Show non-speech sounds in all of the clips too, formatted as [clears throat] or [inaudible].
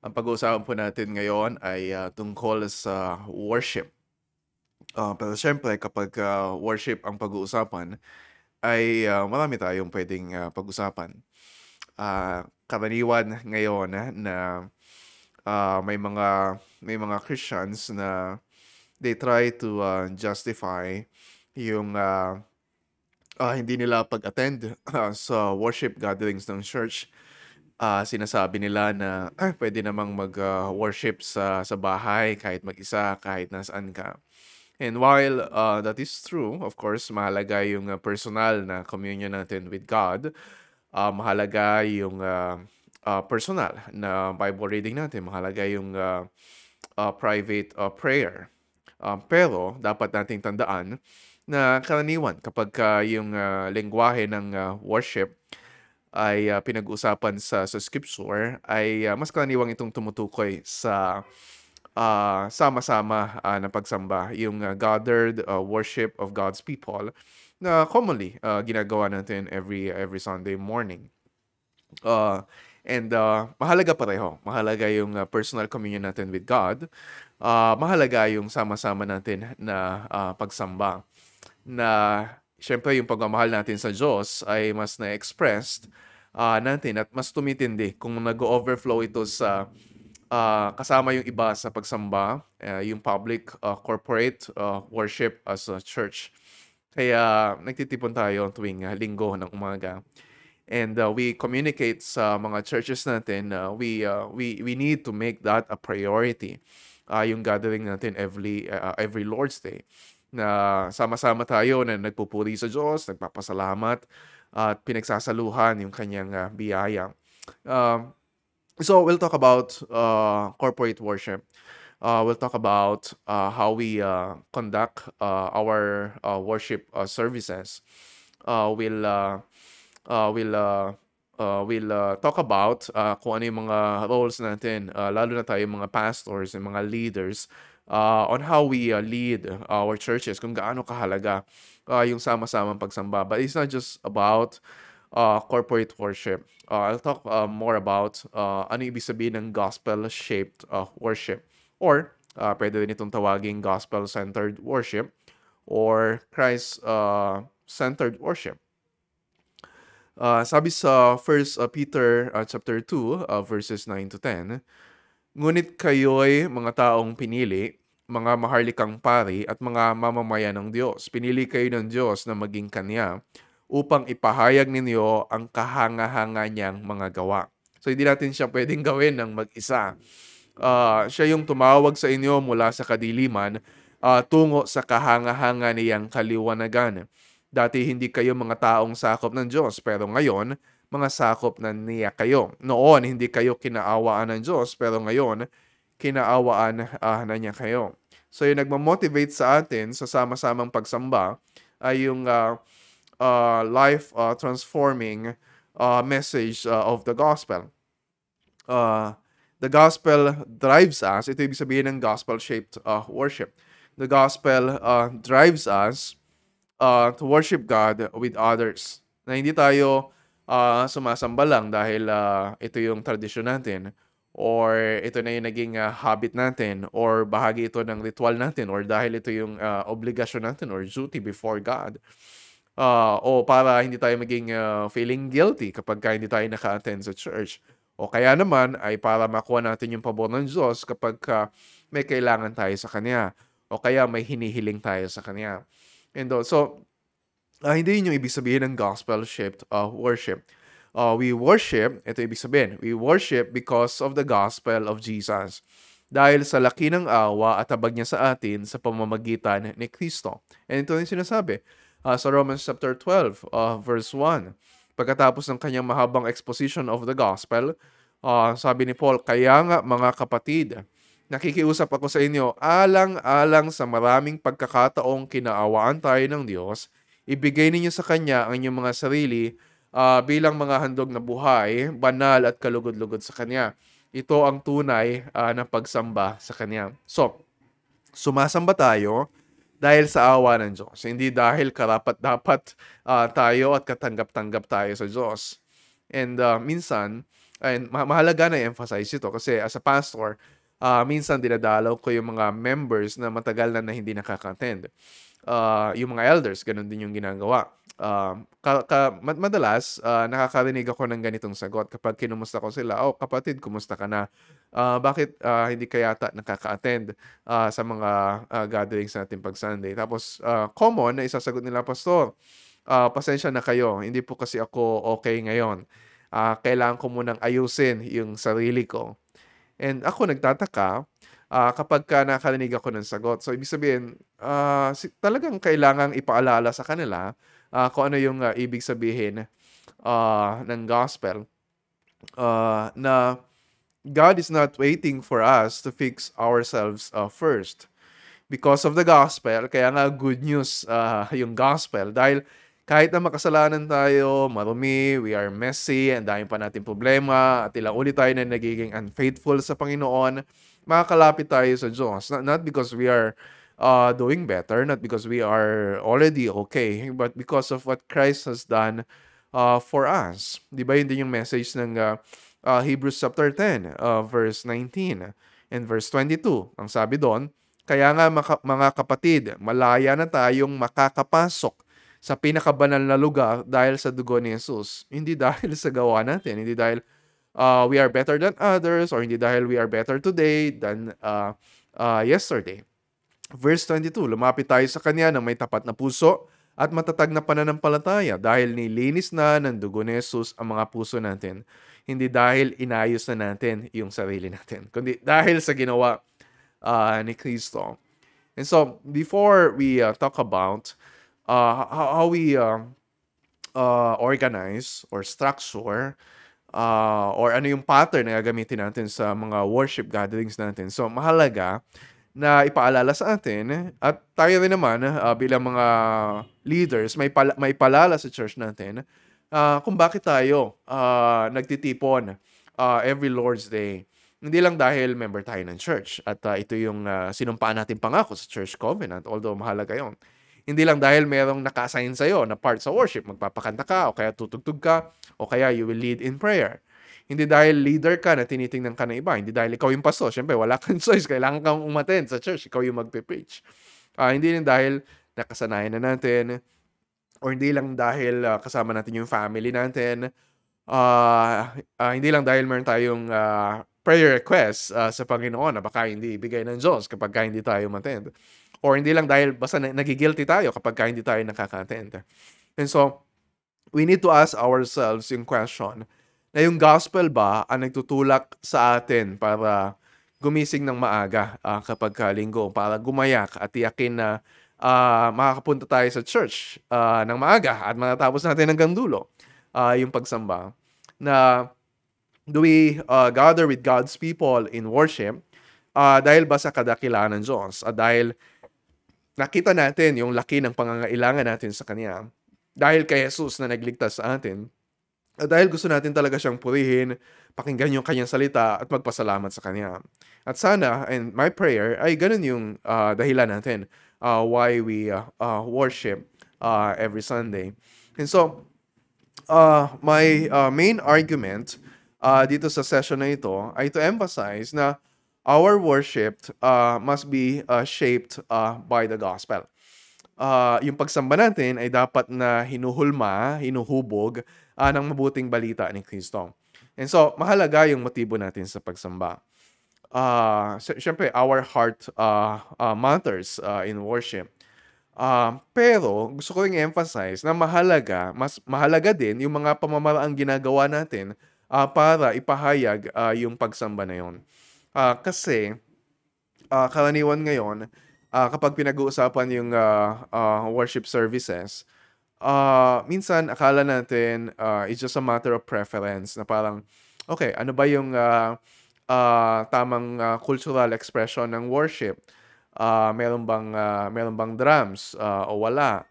Ang pag-uusapan po natin ngayon ay ah, tungkol sa worship. Ah, pero siyempre kapag ah, worship ang pag-uusapan ay ah, marami tayong pwedeng ah, pag-usapan. Ah, karaniwan ngayon ah, na ah, may mga may mga Christians na they try to ah, justify yung ah, ah, hindi nila pag-attend ah, sa worship gatherings ng church. Ah, sinasabi nila na ah, pwede namang mag-worship sa sa bahay kahit mag-isa, kahit nasaan ka. And while ah, that is true, of course, mahalaga yung ah, personal na communion natin with God. Ah, mahalaga yung ah, ah, personal na Bible reading natin. Mahalaga yung ah, ah, private ah, prayer. Ah, pero dapat nating tandaan na karaniwan kapag ka yung ah, lengguwahe ng ah, worship ay ah, pinag-usapan sa sa scripture ay ah, mas karaniwang itong tumutukoy sa ah, sama-sama ah, na pagsamba, yung ah, gathered ah, worship of God's people na commonly ah, ginagawa natin every every Sunday morning. Ah, and ah, mahalaga pareho. Mahalaga yung ah, personal communion natin with God. Ah, mahalaga yung sama-sama natin na ah, pagsamba. Na siyempre yung pagmamahal natin sa Diyos ay mas na-expressed ah, natin at mas tumitindi kung nag-overflow ito sa ah, kasama yung iba sa pagsamba, ah, yung public ah, corporate ah, worship as a church. Kaya nagtitipon tayo tuwing ah, linggo ng umaga. And ah, we communicate sa mga churches natin na we ah, we we need to make that a priority. Ah, yung gathering natin every ah, every Lord's Day na sama-sama tayo na nagpupuri sa Diyos, nagpapasalamat at pinagsasaluhan yung kanyang ah, biyaya. Um, so we'll talk about uh, corporate worship. Uh, we'll talk about uh, how we uh, conduct uh, our uh, worship uh, services. Uh, we'll uh, uh, we'll uh, uh, we'll uh, talk about uh, kung ano yung mga roles natin, uh, lalo na tayo mga pastors and mga leaders uh, on how we uh, lead our churches, kung gaano kahalaga uh, yung sama-samang pagsamba. But it's not just about uh, corporate worship. Uh, I'll talk uh, more about uh, ano ibig sabihin ng gospel-shaped uh, worship. Or, uh, pwede rin itong tawaging gospel-centered worship or Christ-centered worship. Uh, sabi sa 1 uh, Peter uh, chapter 2 uh, verses 9 to 10, Ngunit kayo'y mga taong pinili, mga maharlikang pari at mga mamamayan ng Diyos. Pinili kayo ng Diyos na maging Kanya upang ipahayag ninyo ang kahanga-hanga niyang mga gawa. So hindi natin siya pwedeng gawin ng mag-isa. Ah, siya yung tumawag sa inyo mula sa kadiliman ah, tungo sa kahanga-hanga niyang kaliwanagan. Dati hindi kayo mga taong sakop ng Diyos, pero ngayon, mga sakop na niya kayo. Noon, hindi kayo kinaawaan ng Diyos, pero ngayon, kinaawaan ah, na niya kayo. So yung nagmamotivate sa atin sa sama-samang pagsamba ay yung ah, ah, life ah, transforming ah, message ah, of the gospel. Uh, the gospel drives us. Ito ibig sabihin ng gospel-shaped uh, worship. The gospel uh, drives us uh, to worship God with others. Na hindi tayo uh, sumasamba lang dahil uh, ito yung tradisyon natin or ito na yung naging uh, habit natin or bahagi ito ng ritual natin or dahil ito yung uh, obligasyon natin or duty before God. Uh, o para hindi tayo maging uh, feeling guilty kapag ka hindi tayo naka-attend sa church. O kaya naman ay para makuha natin yung pabor ng Diyos kapag ka may kailangan tayo sa Kanya. O kaya may hinihiling tayo sa Kanya. And uh, so, uh, hindi yun yung ibig sabihin ng gospel-shaped uh, worship. Uh, we worship, ito ibig sabihin, we worship because of the gospel of Jesus. Dahil sa laki ng awa at tabag niya sa atin sa pamamagitan ni Kristo. And ito yung sinasabi uh, sa Romans chapter 12, uh, verse 1. Pagkatapos ng kanyang mahabang exposition of the gospel, uh, sabi ni Paul, Kaya nga mga kapatid, nakikiusap ako sa inyo, alang-alang sa maraming pagkakataong kinaawaan tayo ng Diyos, ibigay ninyo sa Kanya ang inyong mga sarili uh, bilang mga handog na buhay, banal at kalugod-lugod sa Kanya. Ito ang tunay uh, na pagsamba sa Kanya. So, sumasamba tayo dahil sa awa ng Diyos. Hindi dahil karapat-dapat uh, tayo at katanggap-tanggap tayo sa Diyos. And uh, minsan, And ma mahalaga na i-emphasize ito kasi as a pastor, ah, minsan dinadalaw ko yung mga members na matagal na na hindi nakaka-attend. Ah, yung mga elders gano'n din yung ginagawa. Um, ka ka ma madalas, ah, nakakarinig ako ng ganitong sagot kapag kinumusta ko sila, "Oh, kapatid kumusta ka na? Ah, bakit, ah, hindi ka yata nakaka-attend, ah, sa mga, ah, gatherings natin 'pag Sunday?" Tapos, ah, common na isasagot nila, "Pastor, ah, pasensya na kayo, hindi po kasi ako okey ngayon. Ah, kailangan ko munang ayusin yung sarili ko." And ako nagtataka, ah, kapagka nakakarinig ako ng sagot. So, ibig sabihin, si talagang kailangang ipaalala sa kanila, ah, kung ano yung, ah, ibig sabihin, ah, ng gospel. Ah, na God is not waiting for us to fix ourselves, ah, first. Because of the gospel, kaya nga good news, ah, yung gospel dahil kahit na makasalanan tayo, marumi, we are messy, ang dami pa nating problema, at ilang ulit tayo na nagiging unfaithful sa Panginoon, makakalapit tayo sa Diyos. Not, not because we are uh, doing better, not because we are already okay, but because of what Christ has done uh, for us. Di ba yun din yung message ng uh, uh, Hebrews chapter 10, uh, verse 19 and verse 22. Ang sabi doon, kaya nga maka- mga kapatid, malaya na tayong makakapasok sa pinakabanal na lugar dahil sa dugo ni Jesus. Hindi dahil sa gawa natin, hindi dahil uh, we are better than others or hindi dahil we are better today than uh, uh, yesterday. Verse 22, lumapit tayo sa Kanya ng may tapat na puso at matatag na pananampalataya dahil nilinis na ng dugo ni Jesus ang mga puso natin. Hindi dahil inayos na natin yung sarili natin, kundi dahil sa ginawa uh, ni Kristo. And so, before we uh, talk about uh, how, how we uh, uh, organize or structure uh, or ano yung pattern na gagamitin natin sa mga worship gatherings natin. So, mahalaga na ipaalala sa atin at tayo rin naman uh, bilang mga leaders may pala, may palala sa church natin uh, kung bakit tayo uh, nagtitipon uh, every Lord's Day. Hindi lang dahil member tayo ng church at uh, ito yung uh, sinumpaan natin pangako sa church covenant although mahalaga yon. Hindi lang dahil merong naka-assign sa'yo na part sa worship, magpapakanta ka, o kaya tutugtog ka, o kaya you will lead in prayer. Hindi dahil leader ka na tinitingnan ka ng iba. Hindi dahil ikaw yung pastor. Siyempre, wala kang [laughs] choice. Kailangan kang umaten sa church. Ikaw yung magpe-preach. Uh, hindi rin dahil nakasanayan na natin or hindi lang dahil uh, kasama natin yung family natin. Uh, uh, hindi lang dahil meron tayong uh, prayer request uh, sa Panginoon na baka hindi ibigay ng Diyos kapag ka hindi tayo umattend. Or hindi lang dahil basta nagigilty tayo kapag ka hindi tayo nakaka-attend. And so, we need to ask ourselves yung question na yung gospel ba ang nagtutulak sa atin para gumising ng maaga uh, kapag ka linggo, para gumayak at tiyakin na uh, makakapunta tayo sa church uh, ng maaga at matatapos natin hanggang dulo uh, yung pagsamba. Na do we uh, gather with God's people in worship uh, dahil ba sa kadakilaan ng Diyos? Uh, dahil nakita natin yung laki ng pangangailangan natin sa Kanya dahil kay Jesus na nagligtas sa atin. At dahil gusto natin talaga siyang purihin, pakinggan yung kanyang salita at magpasalamat sa Kanya. At sana, and my prayer, ay ganun yung uh, dahilan natin uh, why we uh, uh, worship uh, every Sunday. And so, uh, my uh, main argument uh, dito sa session na ito ay to emphasize na our worship uh, must be uh, shaped uh, by the gospel. Uh, yung pagsamba natin ay dapat na hinuhulma, hinuhubog uh, ng mabuting balita ni Kristo. And so, mahalaga yung motibo natin sa pagsamba. Uh, Siyempre, our heart uh, uh, matters uh, in worship. Uh, pero, gusto ko ring emphasize na mahalaga, mas mahalaga din yung mga pamamaraang ginagawa natin uh, para ipahayag uh, yung pagsamba na yon. Uh, kasi, uh, karaniwan ngayon, uh, kapag pinag-uusapan yung uh, uh, worship services, uh, minsan akala natin uh, it's just a matter of preference na parang, okay, ano ba yung uh, uh, tamang uh, cultural expression ng worship? Uh, meron bang uh, meron bang drums uh, o wala?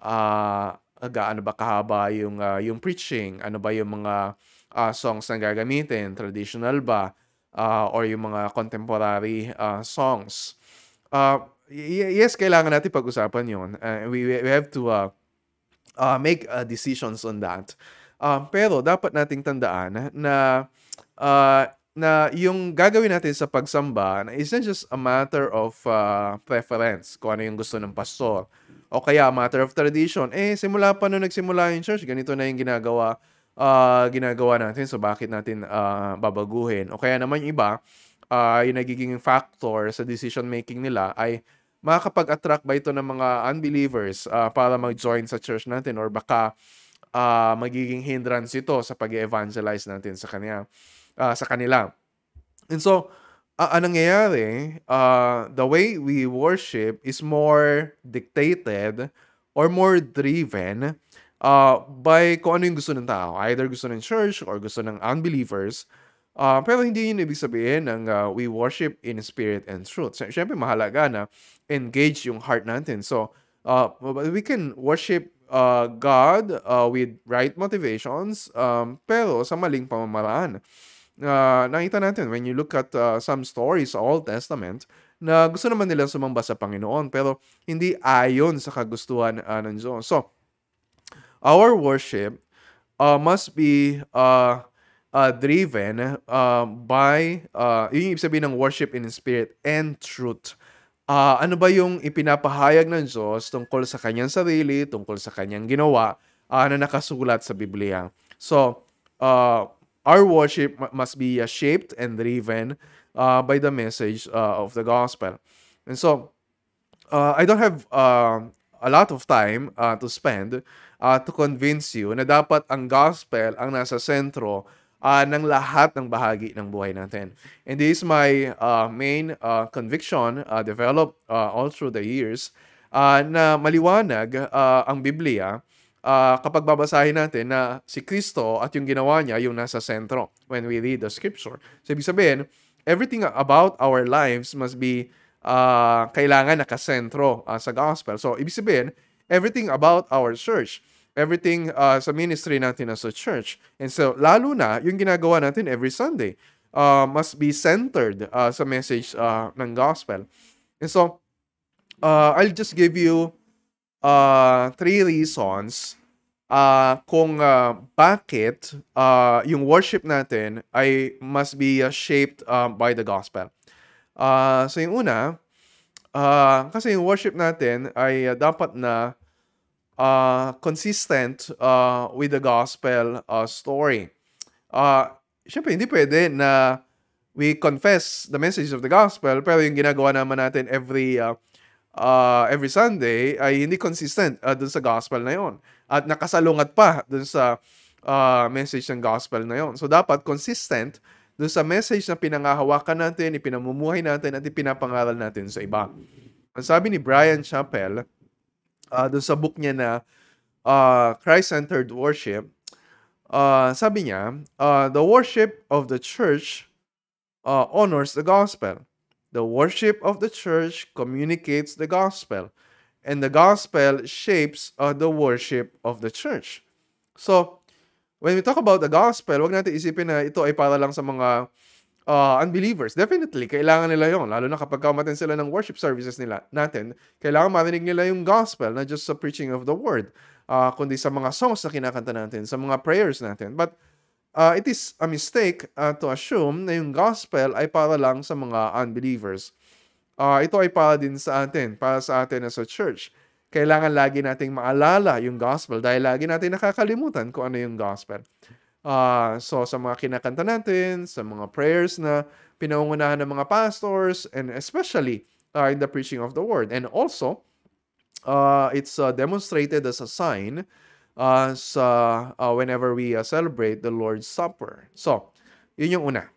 Uh, gaano ba kahaba yung uh, yung preaching? Ano ba yung mga uh, songs na gagamitin? Traditional ba? Uh, or yung mga contemporary uh, songs. Uh, yes, kailangan natin pag-usapan yun. Uh, we, we have to uh, uh, make uh, decisions on that. Uh, pero dapat nating tandaan na uh, na yung gagawin natin sa pagsamba na is not just a matter of uh, preference, kung ano yung gusto ng pastor. O kaya matter of tradition, eh simula pa nung nagsimula yung church, ganito na yung ginagawa uh, ginagawa natin, so bakit natin uh, babaguhin? O kaya naman yung iba, uh, yung nagiging factor sa decision making nila ay makakapag-attract ba ito ng mga unbelievers uh, para mag-join sa church natin or baka uh, magiging hindrance ito sa pag-evangelize natin sa kanya uh, sa kanila. And so, uh, anong nangyayari, uh, the way we worship is more dictated or more driven uh, by kung ano yung gusto ng tao. Either gusto ng church or gusto ng unbelievers. Uh, pero hindi yun ibig sabihin ng uh, we worship in spirit and truth. Siyempre, mahalaga na engage yung heart natin. So, uh, we can worship uh, God uh, with right motivations, um, pero sa maling pamamaraan uh, nakita natin when you look at uh, some stories sa Old Testament na gusto naman nila sumamba sa Panginoon pero hindi ayon sa kagustuhan uh, ng Diyos. So, our worship uh, must be uh, uh, driven uh, by, uh, yung ibig sabihin ng worship in spirit and truth. Uh, ano ba yung ipinapahayag ng Diyos tungkol sa kanyang sarili, tungkol sa kanyang ginawa, uh, na nakasulat sa Biblia. So, uh, our worship must be uh, shaped and driven uh, by the message uh, of the gospel. And so, uh, I don't have uh, a lot of time uh, to spend uh, to convince you na dapat ang gospel ang nasa sentro uh, ng lahat ng bahagi ng buhay natin. And this is my uh, main uh, conviction uh, developed uh, all through the years uh, na maliwanag uh, ang Biblia uh, kapag babasahin natin na si Kristo at yung ginawa niya yung nasa sentro when we read the scripture. So, ibig sabihin, everything about our lives must be uh, kailangan nakasentro uh, sa gospel. So, ibig sabihin, everything about our church, everything uh, sa ministry natin as a church. And so, lalo na, yung ginagawa natin every Sunday uh, must be centered uh, sa message uh, ng gospel. And so, uh, I'll just give you uh, three reasons uh, kung uh, bakit uh, yung worship natin ay must be uh, shaped uh, by the gospel. Uh, so yung una, uh, kasi yung worship natin ay uh, dapat na uh, consistent uh, with the gospel uh, story. Uh, Siyempre, hindi pwede na we confess the message of the gospel pero yung ginagawa naman natin every uh, uh, every Sunday ay hindi consistent uh, dun sa gospel na yon at nakasalungat pa dun sa uh, message ng gospel na yon. So dapat consistent dun sa message na pinangahawakan natin, ipinamumuhay natin at ipinapangaral natin sa iba. Ang sabi ni Brian Chappell uh, dun sa book niya na uh, Christ-Centered Worship, uh, sabi niya, uh, the worship of the church uh, honors the gospel. The worship of the church communicates the gospel, and the gospel shapes uh, the worship of the church. So, when we talk about the gospel, wag natin isipin na ito ay para lang sa mga uh, unbelievers. Definitely, kailangan nila yon Lalo na kapag kamatin sila ng worship services nila natin, kailangan marinig nila yung gospel, not just sa preaching of the word, uh, kundi sa mga songs na kinakanta natin, sa mga prayers natin. But uh, it is a mistake uh, to assume na yung gospel ay para lang sa mga unbelievers. Uh, ito ay para din sa atin, para sa atin as a church. Kailangan lagi nating maalala yung gospel dahil lagi natin nakakalimutan kung ano yung gospel. Uh, so sa mga kinakanta natin, sa mga prayers na pinangungunahan ng mga pastors, and especially uh, in the preaching of the word. And also, uh, it's uh, demonstrated as a sign uh, sa uh, whenever we uh, celebrate the Lord's Supper. So, yun yung una.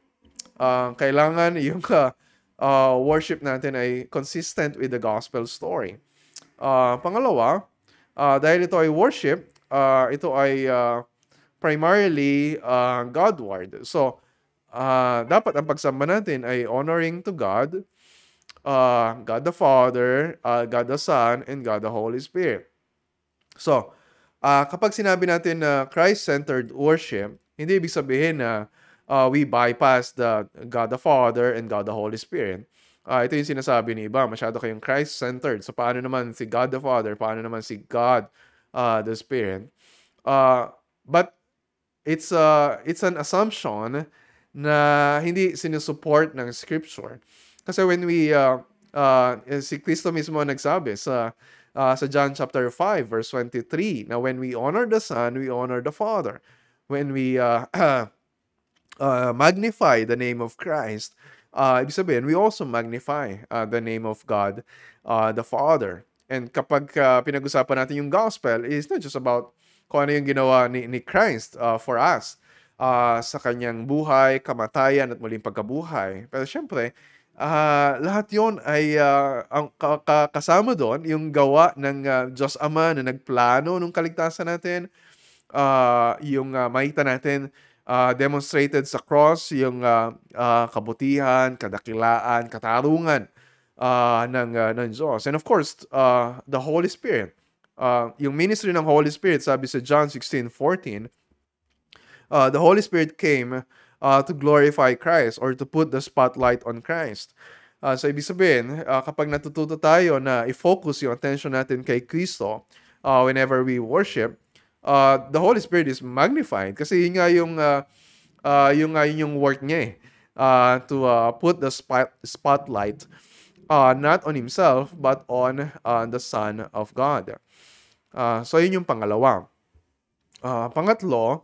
Uh, kailangan [laughs] yung uh, uh, worship natin ay consistent with the gospel story. Uh, pangalawa, uh, dahil ito ay worship, uh, ito ay uh, primarily uh, Godward. So, uh, dapat ang pagsamba natin ay honoring to God, uh, God the Father, uh, God the Son, and God the Holy Spirit. So, uh, kapag sinabi natin na Christ-centered worship, hindi ibig sabihin na uh, we bypass the God the Father and God the Holy Spirit. Uh, ito yung sinasabi ni iba, masyado kayong Christ-centered. So paano naman si God the Father, paano naman si God uh, the Spirit? Uh, but it's uh, it's an assumption na hindi sinusupport ng scripture. Kasi when we, uh, uh, si Kristo mismo nagsabi sa, uh, sa John chapter 5 verse 23, na when we honor the Son, we honor the Father. When we uh, [clears throat] uh, magnify the name of Christ, uh, ibig sabihin, we also magnify uh, the name of God, uh, the Father. And kapag uh, pinag-usapan natin yung gospel, it's not just about kung ano yung ginawa ni, ni Christ uh, for us uh, sa kanyang buhay, kamatayan at muling pagkabuhay. Pero syempre, uh, lahat yon ay uh, ang kasama doon yung gawa ng uh, Diyos Ama na nagplano ng kaligtasan natin, uh, yung uh, makita natin uh, demonstrated sa cross, yung uh, uh, kabutihan, kadakilaan, katarungan uh, ng, uh, ng Diyos. And of course, uh, the Holy Spirit. Uh, yung ministry ng Holy Spirit, sabi sa John 16:14, uh, the Holy Spirit came uh, to glorify Christ or to put the spotlight on Christ. Uh, so, ibig sabihin, uh, kapag natututo tayo na i-focus yung attention natin kay Kristo uh, whenever we worship, uh, the Holy Spirit is magnified kasi yun nga yung, uh, uh, yung, uh, yung work niya eh, uh, to uh, put the spot, spotlight uh, not on himself but on uh, the Son of God. Uh, so, yun yung pangalawa. Uh, pangatlo,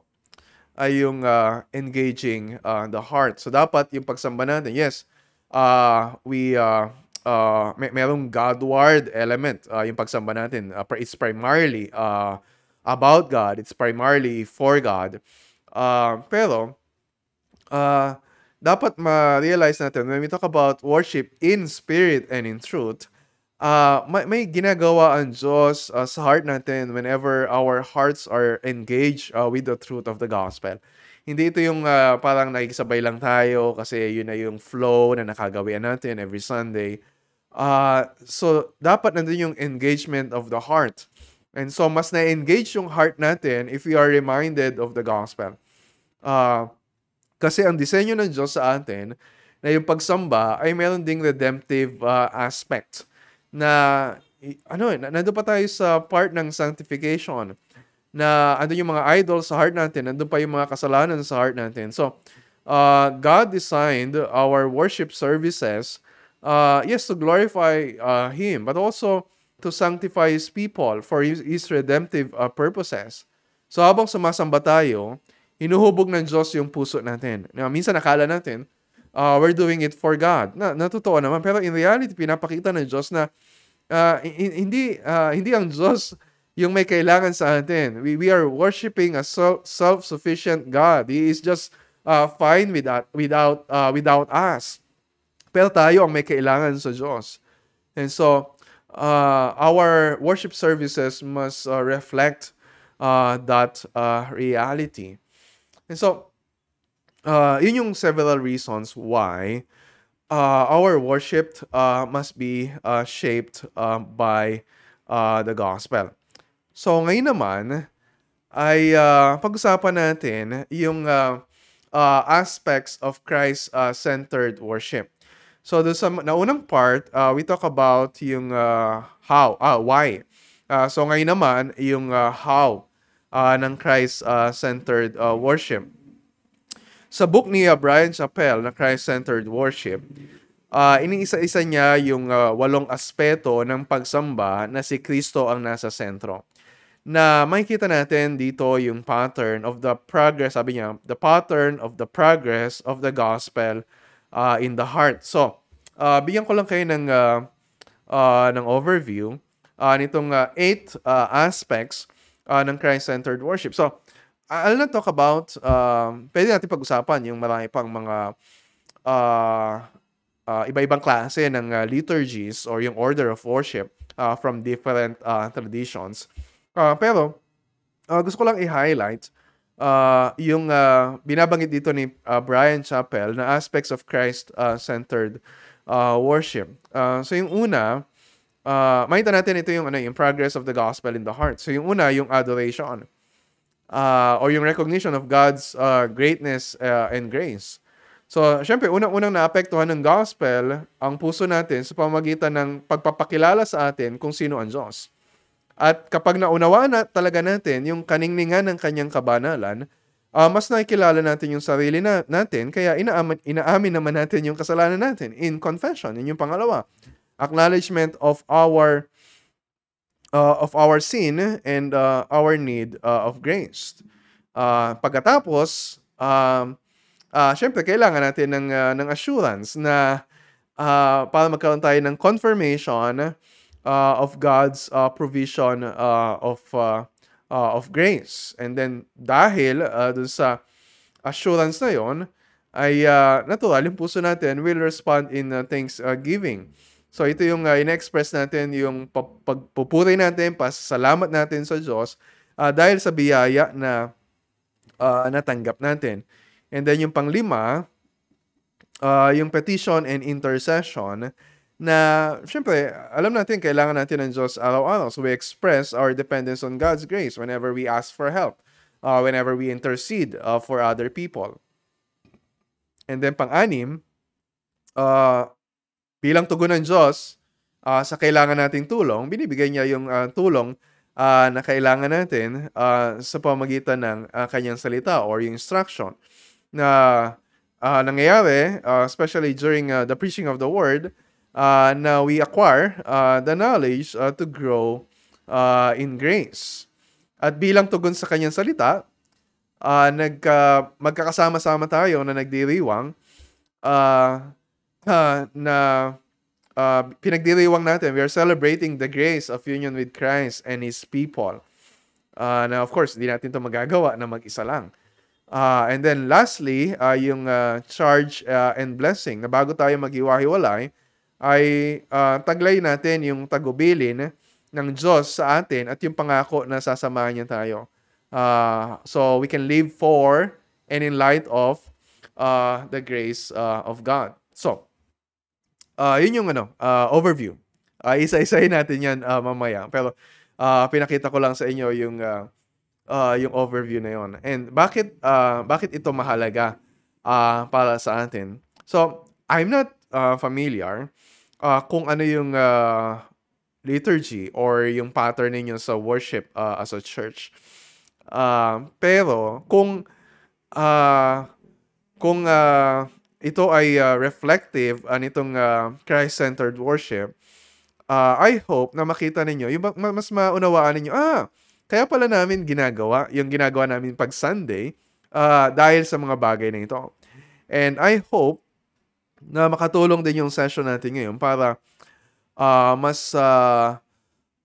ay yung uh, engaging uh, the heart. So dapat yung pagsamba natin, yes, uh, we uh, uh, may merong Godward element uh, yung pagsamba natin. Uh, it's primarily uh, about God. It's primarily for God. Uh, pero uh, dapat ma-realize natin when we talk about worship in spirit and in truth, uh, may, may ginagawa ang Diyos uh, sa heart natin whenever our hearts are engaged uh, with the truth of the gospel. Hindi ito yung uh, parang nakikisabay lang tayo kasi yun na yung flow na nakagawian natin every Sunday. Uh, so, dapat nandun yung engagement of the heart. And so, mas na-engage yung heart natin if we are reminded of the gospel. Uh, kasi ang disenyo ng Diyos sa atin na yung pagsamba ay meron ding redemptive uh, aspect na ano, eh, nandun pa tayo sa part ng sanctification na andun yung mga idols sa heart natin, nandun pa yung mga kasalanan sa heart natin. So, uh, God designed our worship services, uh, yes, to glorify uh, Him, but also to sanctify His people for His, his redemptive uh, purposes. So, habang sumasamba tayo, hinuhubog ng Diyos yung puso natin. Na, minsan nakala natin, uh, we're doing it for God. Na, natutuwa naman. Pero in reality, pinapakita ng Diyos na uh, hindi, uh, hindi ang Diyos yung may kailangan sa atin. We, we are worshiping a self-sufficient God. He is just uh, fine without, without, uh, without us. Pero tayo ang may kailangan sa Diyos. And so, uh, our worship services must uh, reflect uh, that uh, reality. And so, uh, yun yung several reasons why uh, our worship uh, must be uh, shaped uh, by uh, the gospel. So ngayon naman ay uh, pag-usapan natin yung uh, uh, aspects of Christ-centered uh, worship. So doon sa naunang part, uh, we talk about yung uh, how, ah, why. Uh, so ngayon naman, yung uh, how uh, ng Christ-centered uh, worship. Sa book ni uh, Brian Chappell na Christ-Centered Worship, uh, iniisa-isa niya yung uh, walong aspeto ng pagsamba na si Kristo ang nasa sentro. Na makikita natin dito yung pattern of the progress, sabi niya, the pattern of the progress of the gospel uh, in the heart. So, uh, bigyan ko lang kayo ng, uh, uh, ng overview uh, nitong uh, eight uh, aspects uh, ng Christ-centered worship. So, I'll not talk about, um, pwede natin pag-usapan yung marami pang mga uh, uh, iba-ibang klase ng uh, liturgies or yung order of worship uh, from different uh, traditions. Uh, pero, uh, gusto ko lang i-highlight uh, yung uh, binabanggit dito ni uh, Brian Chappell na aspects of Christ-centered uh, worship. Uh, so yung una, uh, makita natin ito yung, ano, yung progress of the gospel in the heart. So yung una, yung adoration uh, or yung recognition of God's uh, greatness uh, and grace. So, syempre, unang-unang naapektuhan ng gospel ang puso natin sa pamagitan ng pagpapakilala sa atin kung sino ang Diyos. At kapag naunawaan na talaga natin yung kaningningan ng kanyang kabanalan, ah, mas nakikilala natin yung sarili na natin kaya inaamin inaamin naman natin yung kasalanan natin in confession, yun yung pangalawa. Acknowledgement of our uh, of our sin and uh, our need uh, of grace. Uh, pagkatapos, um, uh, syempre kailangan natin ng, uh, ng assurance na uh, para magkaroon tayo ng confirmation uh, of God's uh, provision uh, of uh, uh, of grace. And then dahil uh, dun sa assurance na yon ay uh, natural yung puso natin will respond in uh, thanksgiving. So ito yung uh, in-express natin yung pagpupuri natin, pasalamat natin sa Diyos uh, dahil sa biyaya na uh, natanggap natin. And then yung panglima, uh, yung petition and intercession na syempre alam natin kailangan natin ng Diyos araw-araw. So we express our dependence on God's grace whenever we ask for help, uh, whenever we intercede uh, for other people. And then pang-anim, uh, bilang tugon ng Diyos uh, sa kailangan nating tulong, binibigay niya yung uh, tulong uh, na kailangan natin uh, sa pamagitan ng uh, kanyang salita or yung instruction na uh, nangyayari, uh, especially during uh, the preaching of the word, uh, na we acquire uh, the knowledge uh, to grow uh, in grace. At bilang tugon sa kanyang salita, uh, nagka, magkakasama-sama tayo na nagdiriwang uh, uh, na uh, pinagdiriwang natin. We are celebrating the grace of union with Christ and His people. Uh, na of course, hindi natin to magagawa na mag-isa lang. Uh, and then lastly, uh, yung uh, charge uh, and blessing na bago tayo maghiwa-hiwalay, ay uh, taglay natin yung tagubilin ng Diyos sa atin at yung pangako na sasamahan niya tayo. Uh, so we can live for and in light of uh, the grace uh, of God. So, uh, yun yung ano, uh, overview. Uh, isa-isahin natin yan uh, mamaya. Pero uh, pinakita ko lang sa inyo yung uh, uh, yung overview na yon. And bakit uh, bakit ito mahalaga uh, para sa atin? So, I'm not uh, familiar uh, kung ano yung uh, liturgy or yung pattern ninyo sa worship uh, as a church. Uh, pero kung uh, kung uh, ito ay uh, reflective uh, nitong uh, Christ-centered worship, uh, I hope na makita ninyo, yung mas maunawaan ninyo, ah, kaya pala namin ginagawa, yung ginagawa namin pag Sunday, uh, dahil sa mga bagay na ito. And I hope na makatulong din yung session natin ngayon para uh, mas uh,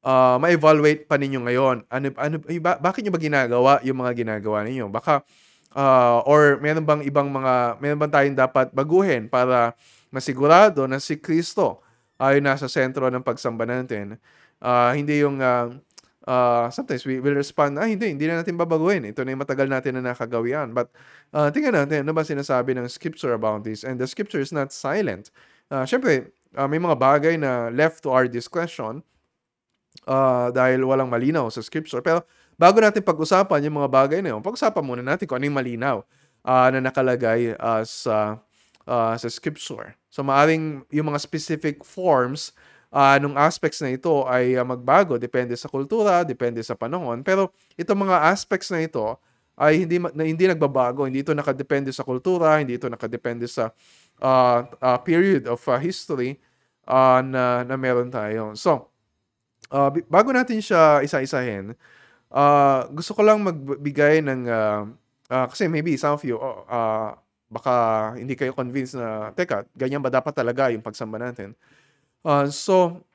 uh, ma-evaluate pa ninyo ngayon. Ano, ano, ba, bakit nyo ba ginagawa yung mga ginagawa ninyo? Baka, uh, or meron bang ibang mga, meron bang tayong dapat baguhin para masigurado na si Kristo ay nasa sentro ng pagsamba natin. Uh, hindi yung uh, uh, sometimes we will respond, ah, hindi, hindi na natin babaguhin. Ito na yung matagal natin na nakagawian. But uh, tingnan natin, ano ba sinasabi ng scripture about this? And the scripture is not silent. Uh, Siyempre, uh, may mga bagay na left to our discretion uh, dahil walang malinaw sa scripture. Pero bago natin pag-usapan yung mga bagay na yun, pag-usapan muna natin kung ano yung malinaw uh, na nakalagay uh, sa, uh, sa scripture. So, maaring yung mga specific forms uh, nung aspects na ito ay uh, magbago depende sa kultura, depende sa panahon. Pero itong mga aspects na ito ay hindi na, hindi nagbabago, hindi ito nakadepende sa kultura, hindi ito nakadepende sa uh, uh, period of uh, history uh, na na meron tayo. So, uh, bago natin siya isa-isahin, uh, gusto ko lang magbigay ng uh, uh, kasi maybe some of you uh, baka hindi kayo convinced na teka, ganyan ba dapat talaga yung pagsamba natin? Uh, so,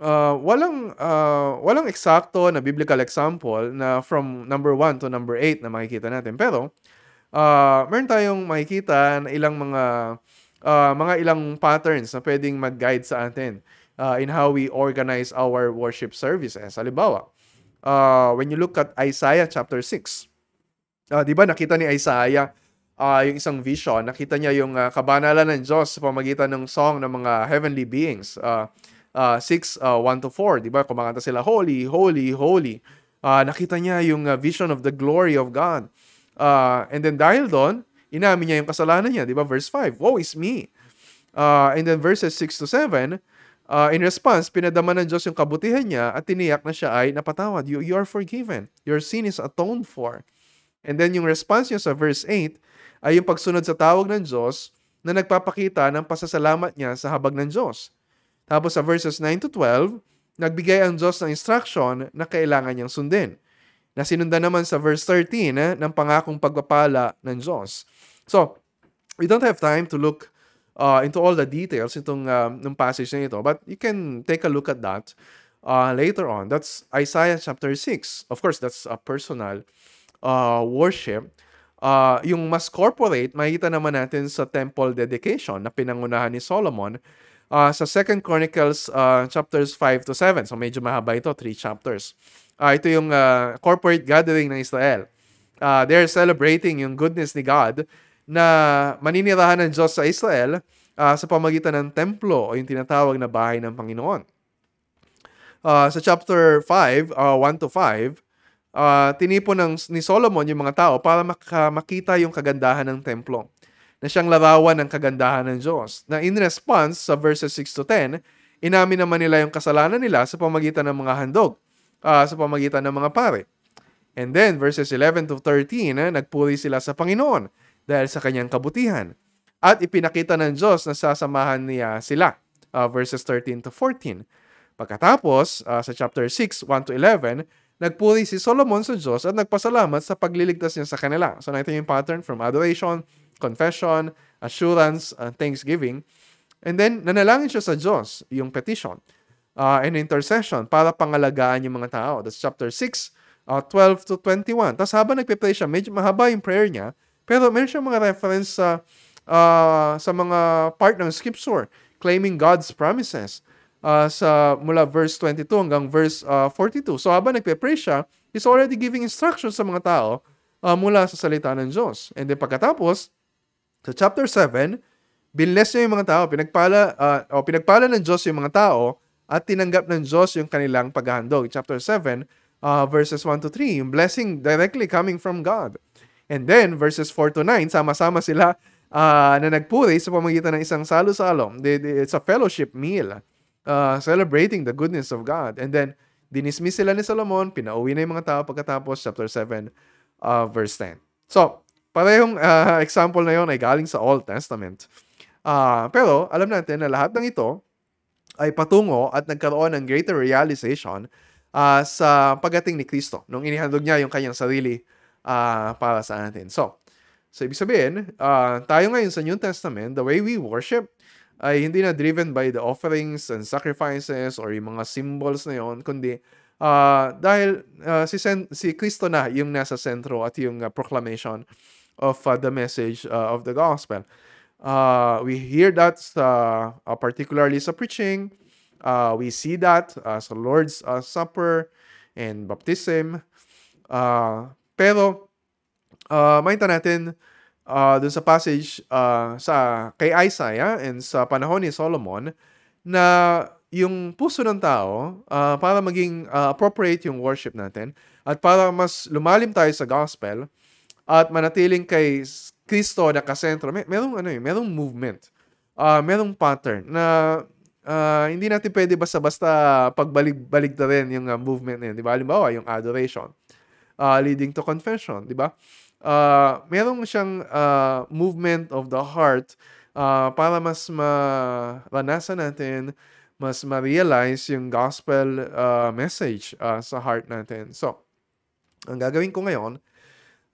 uh, walang uh, walang eksakto na biblical example na from number 1 to number 8 na makikita natin. Pero uh, meron tayong makikita na ilang mga uh, mga ilang patterns na pwedeng mag-guide sa atin uh, in how we organize our worship services. Halimbawa, uh, when you look at Isaiah chapter 6, uh, 'di ba nakita ni Isaiah uh, yung isang vision, nakita niya yung uh, kabanalan ng Diyos sa pamagitan ng song ng mga heavenly beings. Uh, uh, 6, uh, 1 to 4, di ba? Kumakanta sila, Holy, Holy, Holy. Uh, nakita niya yung uh, vision of the glory of God. Uh, and then dahil doon, inamin niya yung kasalanan niya, di ba? Verse 5, Woe is me. Uh, and then verses 6 to 7, uh, in response, pinadama ng Diyos yung kabutihan niya at tiniyak na siya ay napatawad. You, you are forgiven. Your sin is atoned for. And then yung response niya sa verse 8 ay yung pagsunod sa tawag ng Diyos na nagpapakita ng pasasalamat niya sa habag ng Diyos. Tapos sa verses 9 to 12, nagbigay ang Diyos ng instruction na kailangan niyang sundin. Na sinundan naman sa verse 13 eh, ng pangakong pagpapala ng Diyos. So, we don't have time to look uh, into all the details itong um, ng passage na ito, but you can take a look at that uh, later on. That's Isaiah chapter 6. Of course, that's a personal uh, worship. Uh, yung mas corporate, makikita naman natin sa temple dedication na pinangunahan ni Solomon uh, sa 2 Chronicles uh, chapters 5 to 7. So medyo mahaba ito, 3 chapters. Uh, ito yung uh, corporate gathering ng Israel. Uh, they're celebrating yung goodness ni God na maninirahan ng Diyos sa Israel uh, sa pamagitan ng templo o yung tinatawag na bahay ng Panginoon. Uh, sa chapter 5, uh, 1 to 5, uh, tinipon ng, ni Solomon yung mga tao para maka, makita yung kagandahan ng templo na siyang larawan ng kagandahan ng Diyos. Na in response sa verses 6 to 10, inamin naman nila yung kasalanan nila sa pamagitan ng mga handog, uh, sa pamagitan ng mga pare. And then, verses 11 to 13, eh, nagpuri sila sa Panginoon dahil sa kanyang kabutihan. At ipinakita ng Diyos na sasamahan niya sila. Uh, verses 13 to 14. Pagkatapos, uh, sa chapter 6, 1 to 11, nagpuri si Solomon sa Diyos at nagpasalamat sa pagliligtas niya sa kanila. So, nakita yung pattern from adoration, confession, assurance, uh, thanksgiving. And then, nanalangin siya sa Diyos, yung petition, uh, and intercession para pangalagaan yung mga tao. That's chapter 6, uh, 12 to 21. Tapos habang nagpe-pray siya, medyo mahaba yung prayer niya, pero meron siyang mga reference sa, uh, sa mga part ng scripture, claiming God's promises uh, sa mula verse 22 hanggang verse uh, 42. So habang nagpe-pray siya, he's already giving instructions sa mga tao uh, mula sa salita ng Diyos. And then pagkatapos, sa chapter 7, binless niya yung mga tao, pinagpala, uh, o pinagpala ng Diyos yung mga tao at tinanggap ng Diyos yung kanilang paghahandog. Chapter 7, uh, verses 1 to 3, yung blessing directly coming from God. And then, verses 4 to 9, sama-sama sila uh, na nagpuri sa pamagitan ng isang salo-salo. It's a fellowship meal uh, celebrating the goodness of God. And then, dinismiss sila ni Solomon, pinauwi na yung mga tao pagkatapos, chapter 7, uh, verse 10. So, parehong uh, example na yon ay galing sa Old Testament. Uh, pero, alam natin na lahat ng ito ay patungo at nagkaroon ng greater realization uh, sa pagating ni Kristo nung inihandog niya yung kanyang sarili uh, para sa atin. So, so ibig sabihin, uh, tayo ngayon sa New Testament, the way we worship ay hindi na driven by the offerings and sacrifices or yung mga symbols na yon kundi uh, dahil uh, si, Sen- si Kristo na yung nasa sentro at yung uh, proclamation of uh, the message uh, of the gospel. Uh, we hear that uh, uh, particularly sa preaching. Uh, we see that uh, sa Lord's uh, Supper and baptism. Uh, pero, uh, makita natin uh, dun sa passage uh, sa kay Isaiah and sa panahon ni Solomon na yung puso ng tao uh, para maging uh, appropriate yung worship natin at para mas lumalim tayo sa gospel at manatiling kay Kristo na kasentro, may, merong ano eh, merong movement. Uh, merong pattern na uh, hindi natin pwede basta-basta pagbalik-balik na rin yung uh, movement na yun. Di ba? Halimbawa, yung adoration leading to confession. Di ba? uh, merong siyang uh, movement of the heart uh, para mas maranasan natin, mas ma-realize yung gospel uh, message uh, sa heart natin. So, ang gagawin ko ngayon,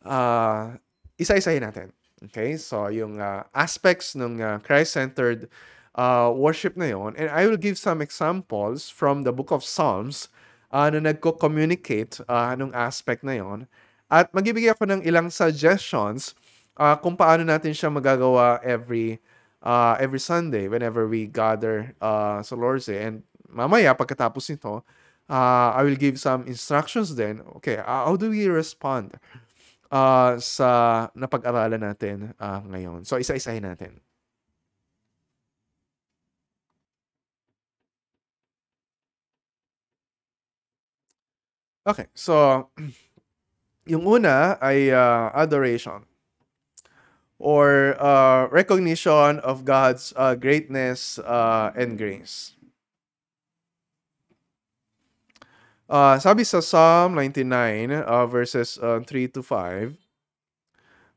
uh, isa-isahin natin. Okay? So, yung uh, aspects ng uh, Christ-centered uh, worship na yon and I will give some examples from the book of Psalms uh, na nagko-communicate uh, anong aspect na yon at magbibigay ako ng ilang suggestions uh, kung paano natin siya magagawa every uh, every Sunday whenever we gather uh, sa Lord's Day. And mamaya, pagkatapos nito, uh, I will give some instructions then. Okay, uh, how do we respond uh, sa napag-aralan natin uh, ngayon? So, isa-isahin natin. Okay, so [clears throat] Yung una ay uh, adoration or uh, recognition of God's uh, greatness uh, and grace. Uh, sabi sa Psalm 99 uh, verses uh, 3 to 5,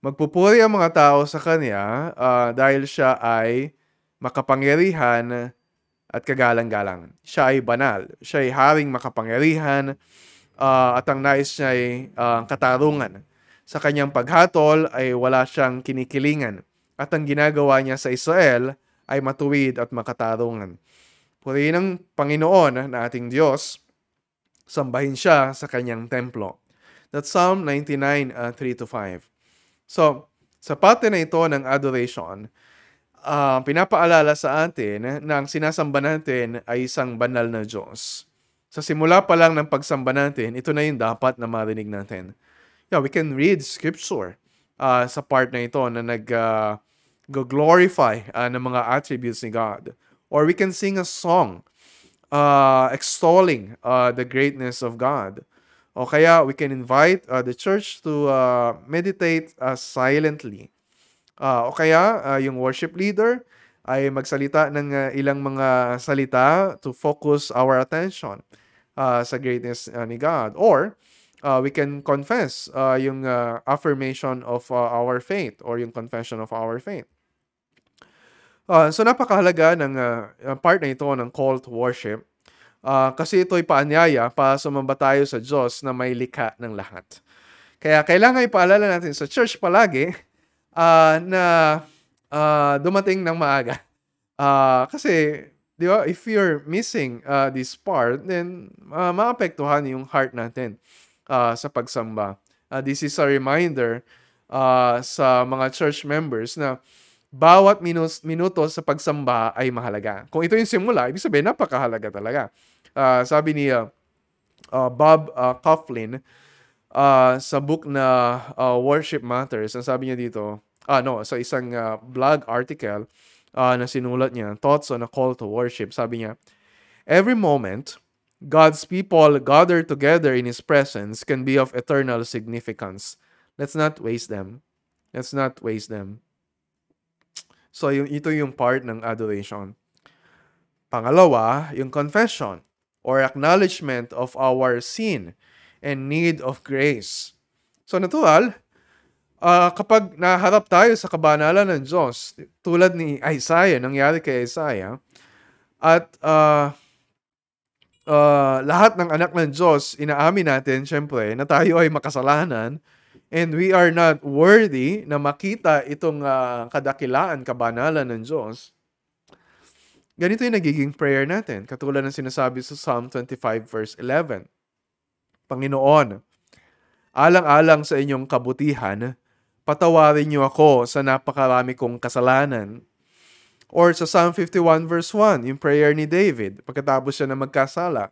Magpupuri ang mga tao sa kanya ah, dahil siya ay makapangyarihan at kagalang-galang. Siya ay banal. Siya ay haring makapangyarihan ah, at ang nais niya ay ah, katarungan. Sa kanyang paghatol ay wala siyang kinikilingan at ang ginagawa niya sa Israel ay matuwid at makatarungan. Purihin ang Panginoon na ating Diyos, sambahin siya sa kanyang templo. That's Psalm 99, uh, 3 to 5. So, sa parte na ito ng adoration, ah, pinapaalala sa atin na ang sinasamba natin ay isang banal na Diyos. Sa simula pa lang ng pagsamba natin, ito na yung dapat na marinig natin. Yeah, we can read scripture ah, sa part na ito na nag ah, glorify ng mga attributes ni God. Or we can sing a song uh, extolling uh, the greatness of God. O kaya we can invite uh, the church to uh, meditate uh, silently. Uh, o kaya uh, yung worship leader ay magsalita ng uh, ilang mga salita to focus our attention uh, sa greatness uh, ni God. Or uh, we can confess uh, yung uh, affirmation of uh, our faith or yung confession of our faith. Uh, so napakahalaga ng uh, part na ito ng call to worship uh, kasi ito'y paanyaya para sumamba tayo sa Diyos na may likha ng lahat. Kaya kailangan ipaalala natin sa church palagi uh, na uh, dumating ng maaga. Uh, kasi, di ba, if you're missing uh, this part, then uh, maapektuhan yung heart natin uh, sa pagsamba. Uh, this is a reminder uh, sa mga church members na bawat minus, minuto sa pagsamba ay mahalaga. Kung ito yung simula, ibig sabihin napakahalaga talaga. Uh, sabi ni uh, uh, Bob uh, Coughlin uh, sa book na uh, Worship Matters, ang sabi niya dito, ah no, sa isang uh, blog article uh, na sinulat niya, Thoughts on a Call to Worship, sabi niya, Every moment, God's people gather together in His presence can be of eternal significance. Let's not waste them. Let's not waste them. So, yung, ito yung part ng adoration. Pangalawa, yung confession or acknowledgement of our sin and need of grace. So, natural, uh, kapag naharap tayo sa kabanalan ng Diyos, tulad ni Isaiah, nangyari kay Isaiah, at uh, uh, lahat ng anak ng Diyos, inaamin natin, syempre, na tayo ay makasalanan, and we are not worthy na makita itong uh, kadakilaan, kabanalan ng Diyos, ganito yung nagiging prayer natin. Katulad ng sinasabi sa Psalm 25 verse 11. Panginoon, alang-alang sa inyong kabutihan, patawarin niyo ako sa napakarami kong kasalanan. Or sa Psalm 51 verse 1, yung prayer ni David, pagkatapos siya na magkasala,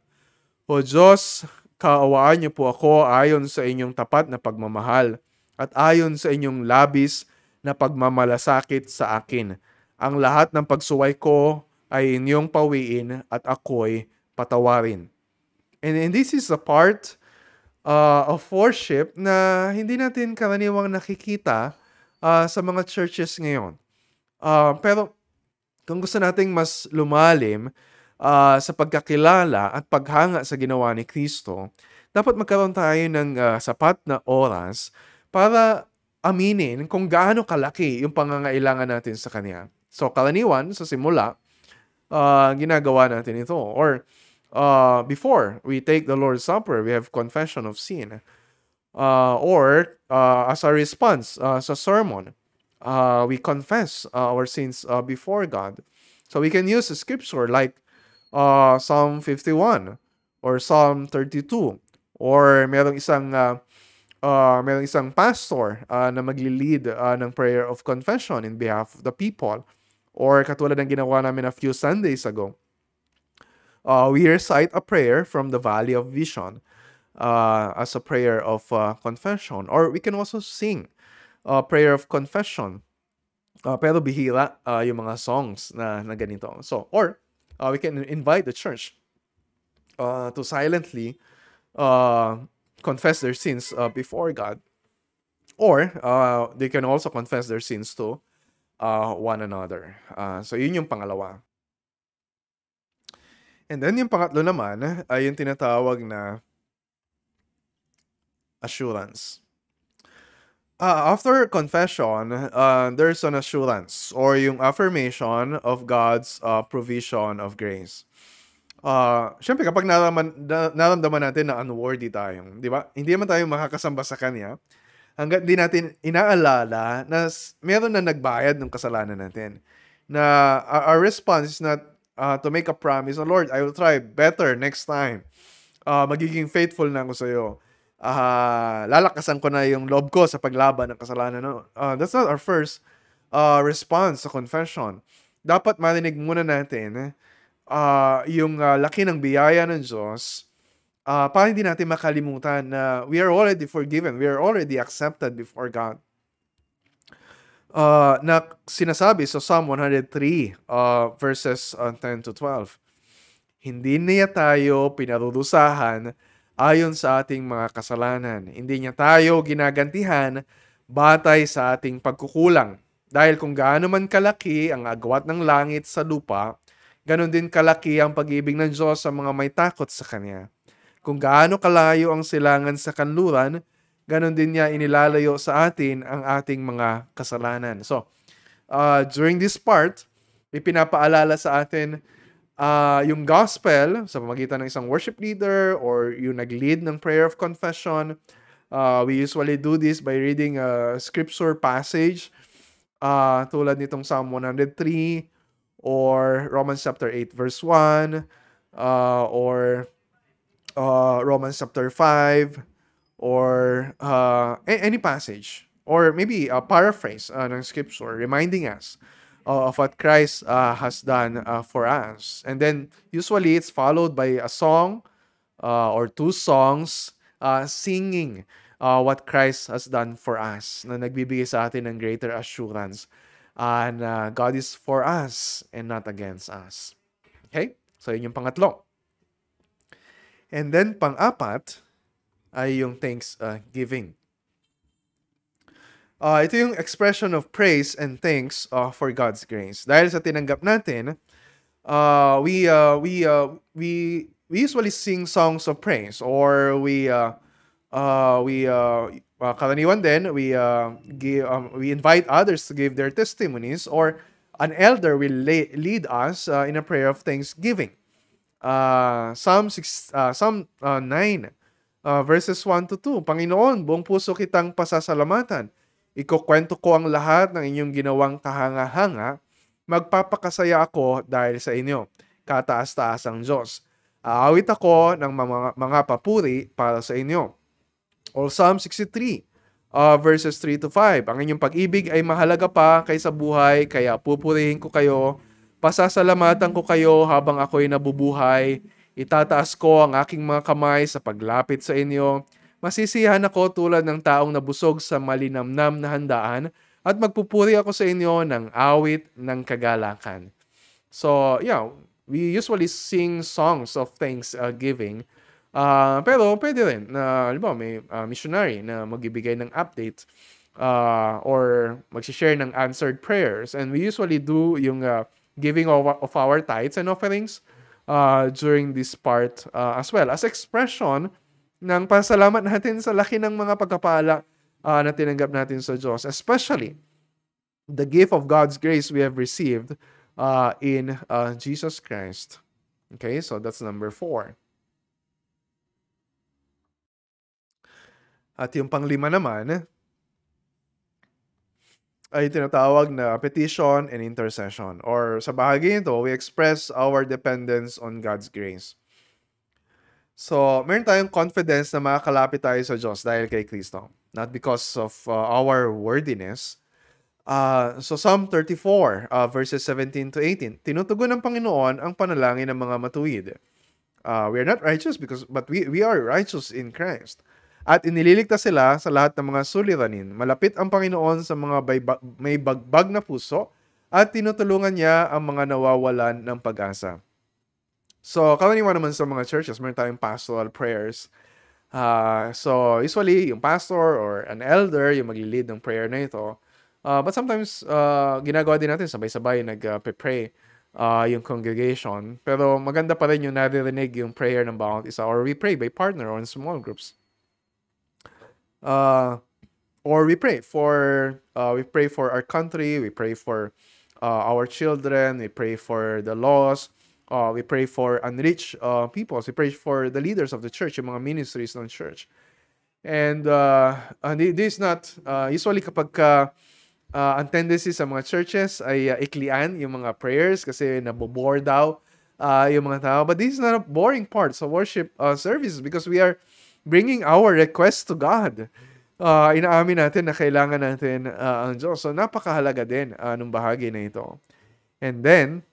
O Diyos, kaawaan niyo po ako ayon sa inyong tapat na pagmamahal at ayon sa inyong labis na pagmamalasakit sa akin. Ang lahat ng pagsuway ko ay inyong pawiin at ako'y patawarin. And, and this is a part uh, of worship na hindi natin karaniwang nakikita uh, sa mga churches ngayon. Uh, pero kung gusto nating mas lumalim uh, sa pagkakilala at paghanga sa ginawa ni Kristo, dapat magkaroon tayo ng uh, sapat na oras para aminin kung gaano kalaki yung pangangailangan natin sa Kanya. So, kalaniwan, sa simula, uh, ginagawa natin ito. Or, uh, before we take the Lord's Supper, we have confession of sin. Uh, or, uh, as a response uh, sa sermon, uh, we confess uh, our sins uh, before God. So we can use a scripture like uh, Psalm 51 or Psalm 32 or merong isang uh, uh, merong isang pastor uh, na magli-lead uh, ng prayer of confession in behalf of the people or katulad ng ginawa namin a few Sundays ago. Uh, we recite a prayer from the Valley of Vision uh, as a prayer of uh, confession or we can also sing a prayer of confession Uh, pero bihira uh, yung mga songs na, na ganito. So, or uh, we can invite the church uh, to silently uh, confess their sins uh, before God. Or uh, they can also confess their sins to uh, one another. Uh, so, yun yung pangalawa. And then yung pangatlo naman ay yung tinatawag na assurance. Ah, after confession, uh, there's an assurance or yung affirmation of God's uh, provision of grace. Ah, siyempre kapag naraman na naramdaman natin na unworthy tayo, 'di ba? Hindi naman tayo makakasamba sa Kanya hangga't di natin inaalala na meron na nagbayad nung kasalanan natin. Na our response is not, uh, to make a promise, "Oh Lord, I will try better next time. Ah, magiging faithful na ako sa'yo. Ah, lalakasan ko na yung loob ko sa paglaban ng kasalanan." No, uh, that's not our first, uh, response sa confession. Dapat marinig muna natin, ah, yung, ah, laki ng biyaya ng Diyos, ah, para hindi natin makalimutan na we are already forgiven, we are already accepted before God. Ah, na sinasabi sa Psalm 103, uh, verses, uh, 10 to 12. Hindi niya tayo pinarurusahan ayon sa ating mga kasalanan. Hindi niya tayo ginagantihan batay sa ating pagkukulang. Dahil kung gaano man kalaki ang agwat ng langit sa lupa, ganon din kalaki ang pag-ibig ng Diyos sa mga may takot sa Kanya. Kung gaano kalayo ang silangan sa kanluran, ganon din niya inilalayo sa atin ang ating mga kasalanan. So, uh, during this part, ipinapaalala sa atin uh, yung gospel sa pamagitan ng isang worship leader or yung nag-lead ng prayer of confession. Uh, we usually do this by reading a scripture passage uh, tulad nitong Psalm 103 or Romans chapter 8 verse 1 uh, or uh, Romans chapter 5 or uh, any passage or maybe a paraphrase uh, ng scripture reminding us uh, of what Christ uh, has done uh, for us. And then usually it's followed by a song uh, or two songs uh, singing uh, what Christ has done for us na nagbibigay sa atin ng greater assurance uh, God is for us and not against us. Okay? So yun yung pangatlo. And then pang-apat ay yung thanksgiving. Uh, ito yung expression of praise and thanks uh, for God's grace. Dahil sa tinanggap natin, uh, we uh, we uh, we we usually sing songs of praise or we uh, uh, we uh, uh, karaniwan din we uh, give, um, we invite others to give their testimonies or an elder will lay, lead us uh, in a prayer of thanksgiving. Uh, Psalm 6 uh, Psalm uh, 9 uh, verses 1 to 2. Panginoon, buong puso kitang pasasalamatan Ikukwento ko ang lahat ng inyong ginawang kahanga-hanga. Magpapakasaya ako dahil sa inyo. Kataas-taas ang Diyos. Aawit ako ng mga, mga papuri para sa inyo. Or Psalm 63, uh, verses 3 to 5. Ang inyong pag-ibig ay mahalaga pa kaysa buhay, kaya pupurihin ko kayo. Pasasalamatan ko kayo habang ako'y nabubuhay. Itataas ko ang aking mga kamay sa paglapit sa inyo Masisiyahan ako tulad ng taong nabusog sa malinamnam na handaan at magpupuri ako sa inyo ng awit ng kagalakan. So, yeah, we usually sing songs of thanksgiving. Uh, pero pwede rin na, uh, may uh, missionary na magbibigay ng update uh, or mag-share ng answered prayers. And we usually do yung uh, giving of, of our tithes and offerings uh, during this part uh, as well as expression ng pasalamat natin sa laki ng mga pagkapala uh, na tinanggap natin sa Diyos. Especially, the gift of God's grace we have received uh, in uh, Jesus Christ. Okay, so that's number four. At yung panglima naman, ay tinatawag na petition and intercession. Or sa bahagi nito, we express our dependence on God's grace. So, meron tayong confidence na makakalapit tayo sa Diyos dahil kay Kristo. Not because of uh, our worthiness. Uh, so, Psalm 34, uh, verses 17 to 18. Tinutugon ng Panginoon ang panalangin ng mga matuwid. Uh, we are not righteous because but we we are righteous in Christ. At inililigtas sila sa lahat ng mga suliranin. Malapit ang Panginoon sa mga may bagbag na puso at tinutulungan niya ang mga nawawalan ng pag-asa. So, karaniwan naman sa mga churches, meron tayong pastoral prayers. Uh, so, usually, yung pastor or an elder, yung magli-lead ng prayer na ito. Uh, but sometimes, uh, ginagawa din natin sabay-sabay nag-pray uh, yung congregation. Pero maganda pa rin yung naririnig yung prayer ng bawat isa or we pray by partner or in small groups. Uh, or we pray for uh, we pray for our country, we pray for uh, our children, we pray for the lost, uh, we pray for unreached uh, people, we pray for the leaders of the church, mga ministries ng church. And uh, uh, this is not, uh, usually kapag ka, uh, ang tendency sa mga churches ay uh, iklian yung mga prayers kasi nabobore daw uh, yung mga tao. But this is not a boring part sa worship uh, services because we are bringing our requests to God. Uh, inaamin natin na kailangan natin uh, ang Diyos. So napakahalaga din uh, ng bahagi na ito. And then,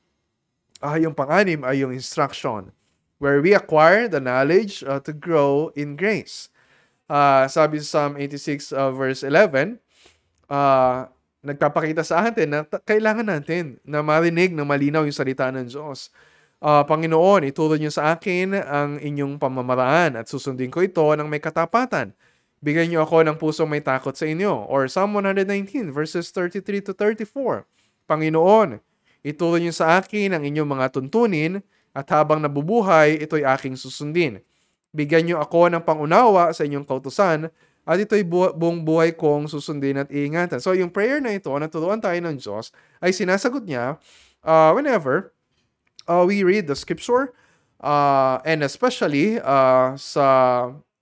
uh, yung pang-anim ay yung instruction where we acquire the knowledge uh, to grow in grace uh, sabi sa Psalm 86 uh, verse 11, uh, nagpapakita sa atin na kailangan natin na marinig na malinaw yung salita ng Diyos. Uh, Panginoon, ituro niyo sa akin ang inyong pamamaraan at susundin ko ito ng may katapatan. Bigyan niyo ako ng pusong may takot sa inyo. Or Psalm 119 verses 33 to 34. Panginoon, ituro niyo sa akin ang inyong mga tuntunin at habang nabubuhay, ito'y aking susundin. Bigyan niyo ako ng pangunawa sa inyong kautusan at ito'y bu- buong buhay kong susundin at iingatan. So yung prayer na ito, naturuan tayo ng Diyos, ay sinasagot niya uh, whenever uh, we read the scripture uh, and especially uh, sa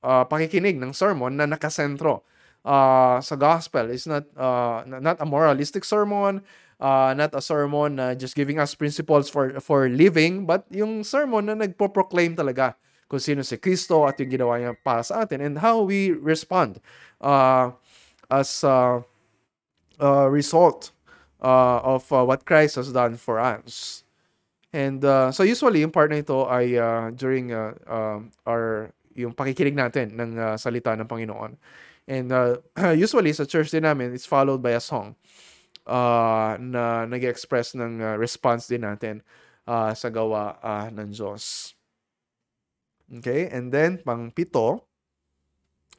uh, pakikinig ng sermon na nakasentro uh, sa gospel. It's not, uh, not a moralistic sermon, uh, not a sermon na uh, just giving us principles for, for living, but yung sermon na nagpo-proclaim talaga kung sino si Kristo at yung ginawa niya para sa atin and how we respond uh, as a uh, result uh, of uh, what Christ has done for us. And uh, so usually yung part na ito ay uh, during uh, uh, our yung pakikinig natin ng uh, salita ng Panginoon. And uh, [clears throat] usually sa church din namin, it's followed by a song uh, na nag-express ng uh, response din natin uh, sa gawa uh, ng Diyos. Okay? And then, pang pito,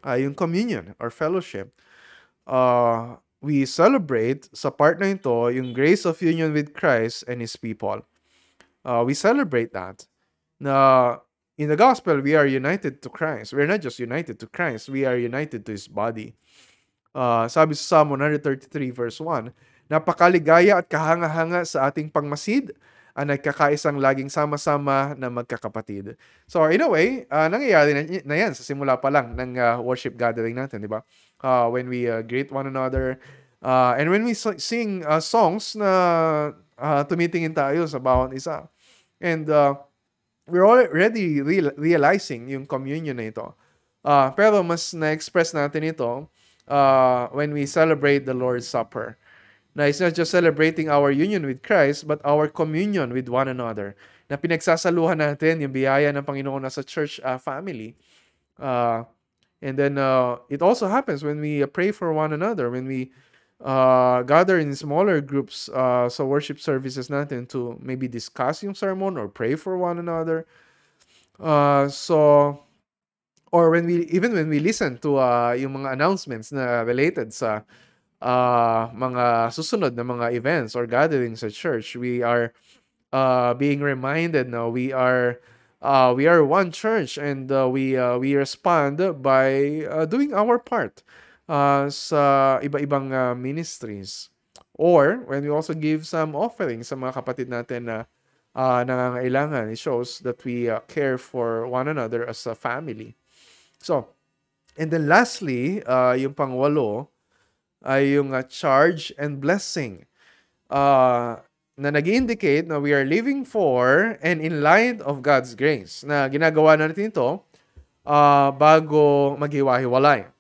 uh, yung communion or fellowship. Uh, we celebrate sa part na ito yung grace of union with Christ and His people. Uh, we celebrate that. Na in the gospel, we are united to Christ. We're not just united to Christ, we are united to His body. Uh, sabi sa Psalm 133 verse 1, Napakaligaya at kahanga-hanga sa ating pangmasid ang nagkakaisang laging sama-sama na magkakapatid. So in a way, uh, nangyayari na, na yan sa simula pa lang ng uh, worship gathering natin, di ba? Uh, when we uh, greet one another, uh, and when we sing uh, songs na uh, tumitingin tayo sa bawat isa. And uh, we're already real- realizing yung communion na ito. Uh, pero mas na-express natin ito uh, when we celebrate the Lord's Supper na it's not just celebrating our union with Christ, but our communion with one another. Na pinagsasaluhan natin yung biyaya ng Panginoon sa church uh, family. Uh, and then uh, it also happens when we pray for one another, when we uh, gather in smaller groups uh, sa worship services natin to maybe discuss yung sermon or pray for one another. Uh, so, or when we, even when we listen to uh, yung mga announcements na related sa uh, mga susunod na mga events or gatherings at church, we are uh, being reminded no we are uh, we are one church and uh, we uh, we respond by uh, doing our part uh, sa iba-ibang uh, ministries. Or when we also give some offerings sa mga kapatid natin na uh, nangangailangan, it shows that we uh, care for one another as a family. So, and then lastly, uh, yung pangwalo, ay yung uh, charge and blessing. Uh, na nag indicate na we are living for and in light of God's grace. Na ginagawa na natin ito uh, bago maghiwa-hiwalay.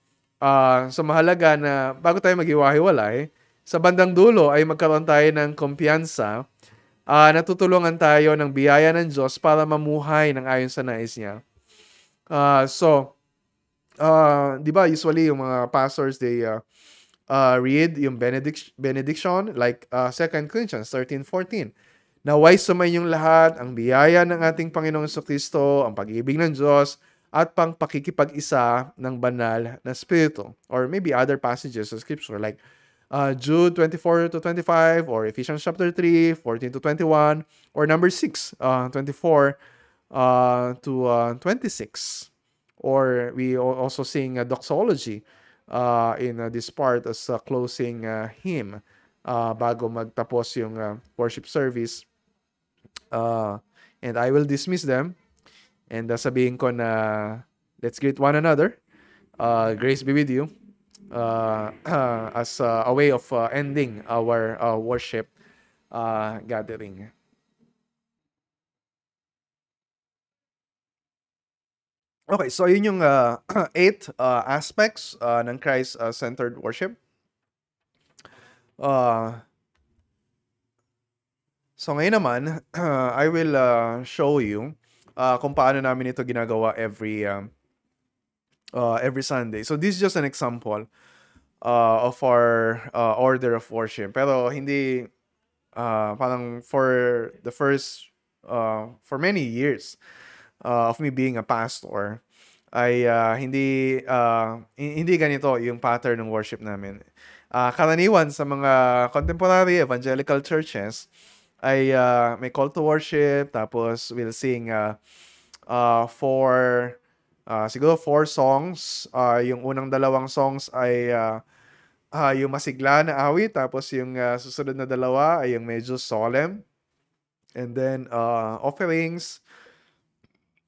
Uh, so mahalaga na bago tayo maghiwa-hiwalay, sa bandang dulo ay magkaroon tayo ng kumpiyansa uh, natutulungan tayo ng biyaya ng Diyos para mamuhay ng ayon sa nais niya. Uh, so, uh, di ba usually yung mga pastors, they uh, uh, read yung benedict- benediction like uh, 2 Corinthians 13.14. Naway sumayin yung lahat, ang biyaya ng ating Panginoong Kristo, ang pag-ibig ng Diyos, at pang pakikipag-isa ng banal na Espiritu. Or maybe other passages of Scripture like uh, Jude 24 to 25 or Ephesians chapter 3, 14 to 21 or number 6, uh, 24 uh, to uh, 26. Or we also sing a doxology uh, in uh, this part as a closing uh, hymn uh, bago magtapos yung uh, worship service. Uh, and I will dismiss them and uh, sabihin ko na let's greet one another. Uh, grace be with you uh, uh, [clears throat] as uh, a way of uh, ending our uh, worship uh, gathering. Okay, so yun yung uh, [clears throat] eight uh, aspects uh, ng Christ-centered worship. Uh, so ngayon naman, uh, [clears throat] I will uh, show you uh, kung paano namin ito ginagawa every uh, uh, every Sunday. So this is just an example uh, of our uh, order of worship. Pero hindi uh, parang for the first uh, for many years uh, of me being a pastor ay uh, hindi uh, hindi ganito yung pattern ng worship namin. Uh, karaniwan sa mga contemporary evangelical churches ay uh, may call to worship tapos we'll sing uh, uh, for uh, siguro four songs. Uh, yung unang dalawang songs ay uh, uh, yung masigla na awit tapos yung uh, susunod na dalawa ay yung medyo solemn. And then uh, offerings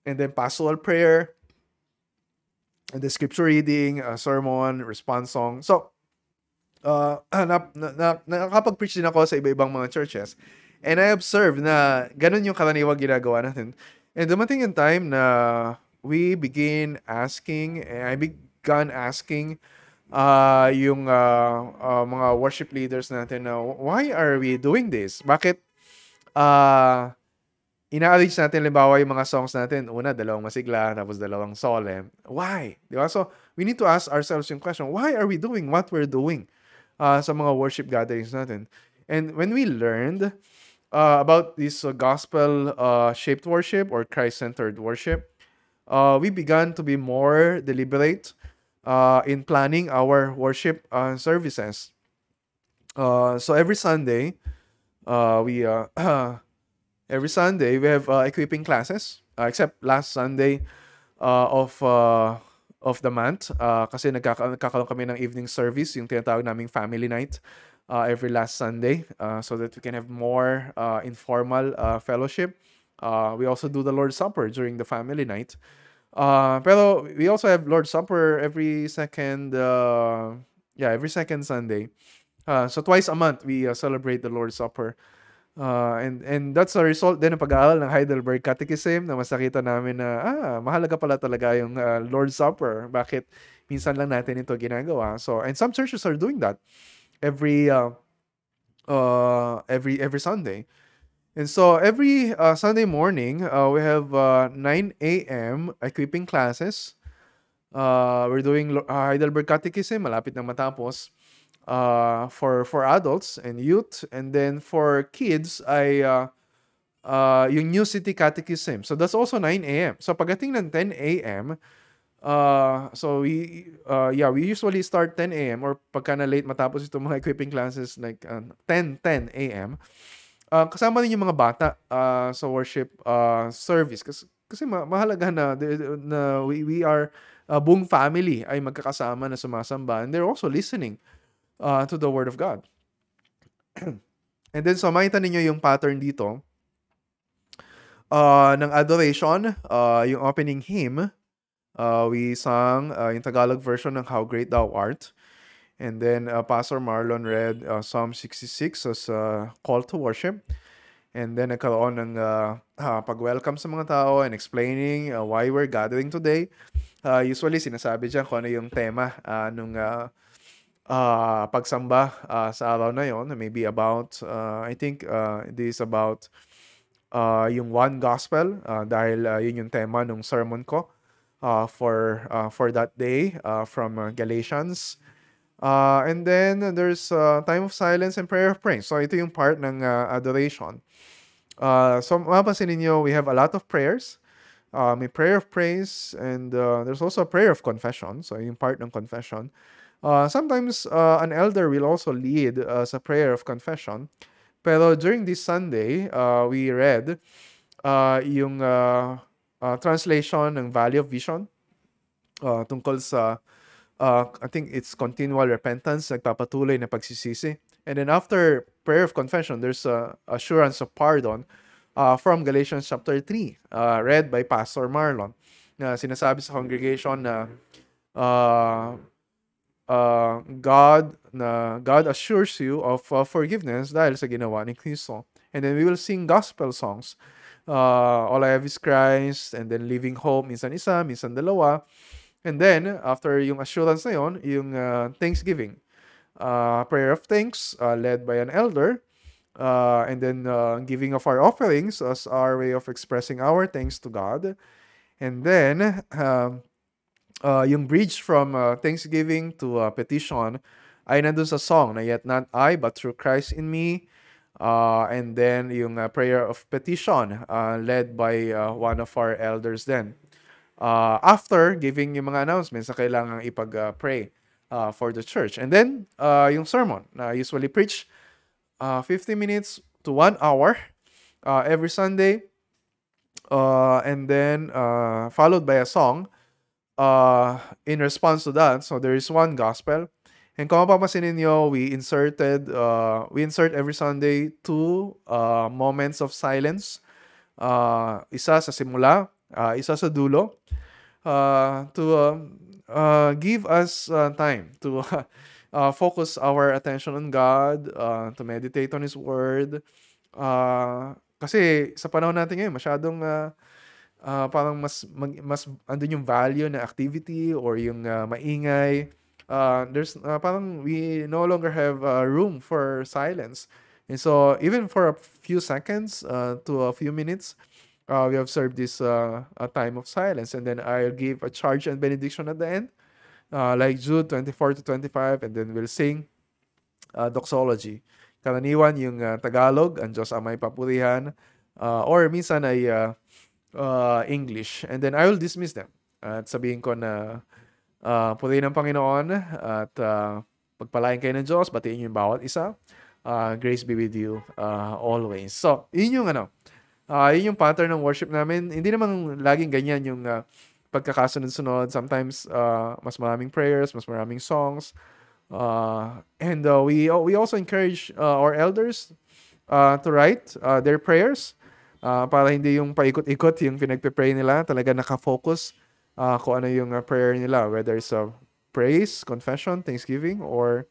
and then pastoral prayer and the scripture reading, uh, sermon, response song. So, uh, [clears throat] na, na, na, nakakapag-preach din ako sa iba-ibang mga churches. And I observed na ganun yung karaniwang ginagawa natin. And dumating yung time na we begin asking, and I began asking uh, yung uh, uh, mga worship leaders natin na why are we doing this? Bakit uh, ina-arrange natin limbawa yung mga songs natin, una, dalawang masigla, tapos dalawang solemn. Why? Di ba? So, we need to ask ourselves yung question, why are we doing what we're doing uh, sa mga worship gatherings natin? And when we learned uh, about this uh, gospel-shaped uh, worship or Christ-centered worship, uh, we began to be more deliberate uh, in planning our worship services. Uh, so every Sunday, we [clears throat] every Sunday we have equipping classes except last Sunday of of the month uh, kasi nagkaka- nagkakaroon kami ng evening service yung tinatawag naming family night uh, every last Sunday uh, so that we can have more uh, informal uh, fellowship. Uh, we also do the Lord's Supper during the family night. Uh, pero we also have Lord's Supper every second uh, yeah, every second Sunday. Uh, so twice a month we uh, celebrate the Lord's Supper. Uh, and and that's a result din ng pag-aaral ng Heidelberg Catechism na masakita namin na ah, mahalaga pala talaga yung uh, Lord's Supper. Bakit minsan lang natin ito ginagawa? So and some churches are doing that every uh, uh every every Sunday. And so every uh, Sunday morning, uh, we have uh, 9 a.m. equipping classes. Uh, we're doing uh, Heidelberg Catechism, malapit na matapos uh, for for adults and youth and then for kids ay uh, uh, yung New City Catechism. So that's also 9 a.m. So pagdating ng 10 a.m., uh, so we, uh, yeah, we usually start 10 a.m. or pagka na late matapos itong mga [laughs] equipping classes like uh, 10, 10 a.m. Uh, kasama din yung mga bata uh, sa worship uh, service kasi, kasi ma- mahalaga na, na we, we are uh, buong family ay magkakasama na sumasamba and they're also listening uh, to the Word of God. [clears throat] And then, so makita ninyo yung pattern dito uh, ng adoration, uh, yung opening hymn, uh, we sang uh, yung Tagalog version ng How Great Thou Art. And then uh, Pastor Marlon read uh, Psalm 66 as a call to worship. And then nagkaroon ng uh, uh, pag-welcome sa mga tao and explaining uh, why we're gathering today. Uh, usually, sinasabi dyan kung ano yung tema uh, nung uh, uh, pagsamba uh, sa araw na yon maybe about uh, I think uh, this is about uh, yung one gospel uh, dahil uh, yun yung tema ng sermon ko for uh, for that day uh, from uh, Galatians. Uh, and then there's uh, time of silence and prayer of praise. So ito yung part ng uh, adoration. Uh, so mapapansin niyo we have a lot of prayers. Uh, may prayer of praise and uh, there's also a prayer of confession. So yung part ng confession. Uh, sometimes uh, an elder will also lead uh, sa prayer of confession. Pero during this Sunday, uh, we read uh, yung uh, uh, translation ng value of Vision uh, tungkol sa uh, I think it's continual repentance, nagpapatuloy na pagsisisi. And then after prayer of confession, there's a assurance of pardon uh, from Galatians chapter 3, uh, read by Pastor Marlon, na sinasabi sa congregation na uh, uh, God na God assures you of uh, forgiveness dahil sa ginawa ni Kristo. And then we will sing gospel songs. Uh, All I Have is Christ, and then Living Hope, minsan isa, minsan dalawa. And then, after yung assurance na yon, yung uh, thanksgiving. Uh, prayer of thanks, uh, led by an elder. Uh, and then uh, giving of our offerings as our way of expressing our thanks to God. And then, um, uh, yung bridge from uh, thanksgiving to uh, petition ay nandun sa song na yet not I but through Christ in me. Uh, and then yung uh, prayer of petition uh, led by uh, one of our elders then. Uh, after giving yung mga announcements na kailangan ipag-pray uh, for the church. And then uh, yung sermon na usually preach uh, 50 minutes to 1 hour uh, every Sunday. Uh, and then uh, followed by a song uh, in response to that. So there is one gospel. And kung mapapansin ninyo, we inserted, uh, we insert every Sunday two uh, moments of silence. Uh, isa sa simula, uh, isa sa dulo, uh, to uh, uh, give us uh, time to [laughs] uh, focus our attention on God, uh, to meditate on His Word. Uh, kasi sa panahon natin ngayon, masyadong uh, uh, parang mas, mag, mas andun yung value na activity or yung uh, maingay uh, there's uh, parang we no longer have uh, room for silence. And so even for a few seconds uh, to a few minutes, uh, we have served this uh, a time of silence. And then I'll give a charge and benediction at the end, uh, like Jude 24 to 25, and then we'll sing uh, doxology. Karaniwan yung uh, Tagalog, ang Diyos amay papurihan, uh, or minsan ay uh, uh, English. And then I will dismiss them. At sabihin ko na uh, purihin ng Panginoon at uh, pagpalain kayo ng Diyos, batiin niyo yung bawat isa. Uh, grace be with you uh, always. So, yun yung ano, uh, yun yung pattern ng worship namin. Hindi naman laging ganyan yung uh, pagkakasunod-sunod. Sometimes, uh, mas maraming prayers, mas maraming songs. Uh, and uh, we we also encourage uh, our elders uh, to write uh, their prayers uh, para hindi yung paikot-ikot yung pinagpe-pray nila. Talaga nakafocus uh, kung ano yung uh, prayer nila, whether it's a praise, confession, thanksgiving, or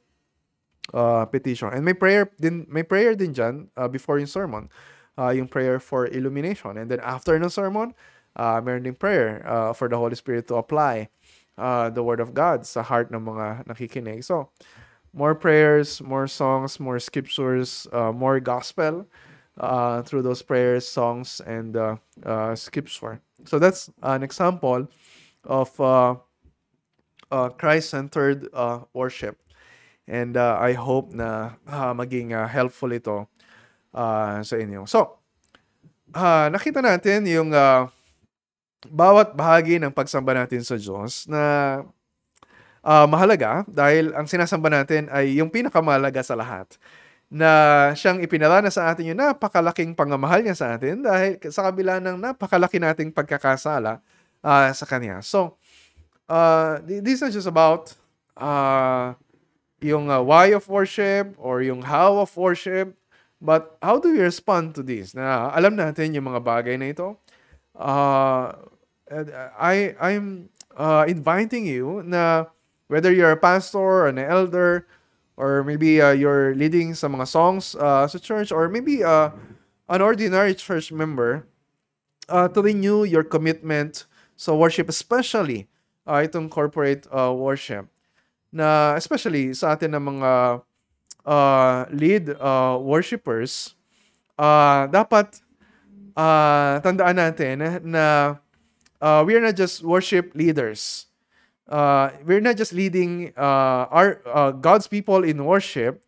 uh, petition. And may prayer din, may prayer din dyan uh, before yung sermon, uh, yung prayer for illumination. And then after ng sermon, uh, meron din prayer uh, for the Holy Spirit to apply uh, the Word of God sa heart ng mga nakikinig. So, more prayers, more songs, more scriptures, uh, more gospel uh, through those prayers, songs, and uh, uh, scripture. So that's an example of uh, uh, Christ-centered uh, worship. And uh, I hope na uh, maging uh, helpful ito uh, sa inyo. So, uh, nakita natin yung uh, bawat bahagi ng pagsamba natin sa Diyos na uh, mahalaga dahil ang sinasamba natin ay yung pinakamahalaga sa lahat na siyang ipinarana sa atin yung napakalaking pangamahal niya sa atin dahil sa kabila ng napakalaki nating pagkakasala uh, sa Kanya. So, uh, this is just about uh, yung uh, why of worship or yung how of worship, but how do we respond to this? Na alam natin yung mga bagay na ito. Uh, I, I'm uh, inviting you na whether you're a pastor, an elder, or maybe uh, you're leading sa mga songs uh, sa church, or maybe uh, an ordinary church member, uh, to renew your commitment sa worship, especially uh, itong corporate uh, worship. Na especially sa atin ng mga uh, lead uh, worshipers, uh, dapat uh, tandaan natin na uh, we are not just worship leaders. Uh, we're not just leading uh, our uh, God's people in worship.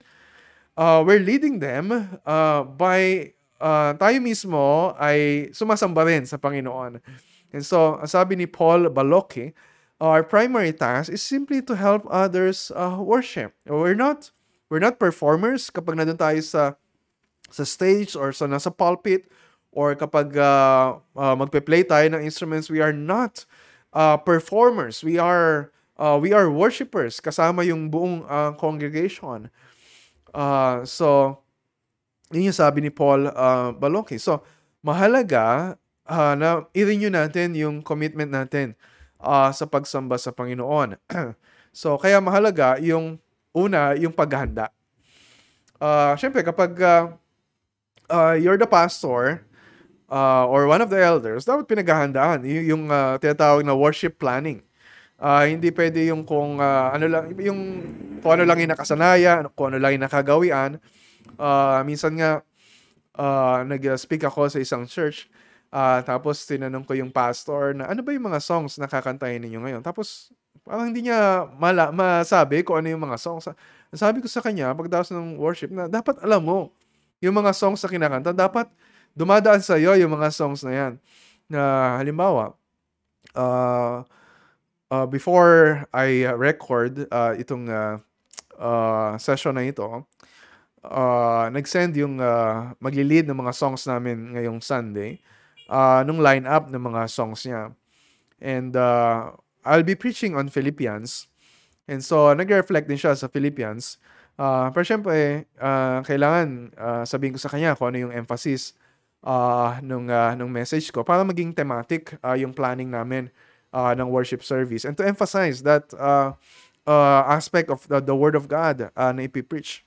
Uh, we're leading them uh, by uh, tayo mismo ay sumasamba rin sa Panginoon. And so, sabi ni Paul Baloki, our primary task is simply to help others uh, worship. We're not we're not performers kapag nandun tayo sa sa stage or sa nasa pulpit or kapag uh, uh, magpe-play tayo ng instruments, we are not uh, performers. We are uh, we are worshipers kasama yung buong uh, congregation. Uh, so, yun yung sabi ni Paul uh, Baloki. So, mahalaga uh, na i-renew natin yung commitment natin uh, sa pagsamba sa Panginoon. [clears throat] so, kaya mahalaga yung una, yung paghahanda. Uh, Siyempre, kapag uh, uh, you're the pastor uh, or one of the elders, dapat pinaghahandaan y- yung uh, tinatawag na worship planning. Uh, hindi pwede yung kung uh, ano lang yung kung ano lang yung nakasanayan, kung ano lang yung nakagawian. Uh, minsan nga uh, nag-speak ako sa isang church uh, tapos tinanong ko yung pastor na ano ba yung mga songs na kakantahin ninyo ngayon? Tapos parang hindi niya mala, masabi kung ano yung mga songs. Sabi ko sa kanya pagdaos ng worship na dapat alam mo yung mga songs na kinakanta, dapat dumadaan sa iyo yung mga songs na yan. Na halimbawa, uh, uh, before I record uh, itong uh, uh, session na ito, uh, nag-send yung uh, magli-lead ng mga songs namin ngayong Sunday, uh, nung line-up ng mga songs niya. And uh, I'll be preaching on Philippians. And so, nag-reflect din siya sa Philippians. Uh, pero syempre, uh, kailangan uh, sabihin ko sa kanya kung ano yung emphasis uh, nung, uh, nung message ko para maging thematic uh, yung planning namin uh, ng worship service and to emphasize that uh, uh, aspect of the, the Word of God uh, na ipipreach.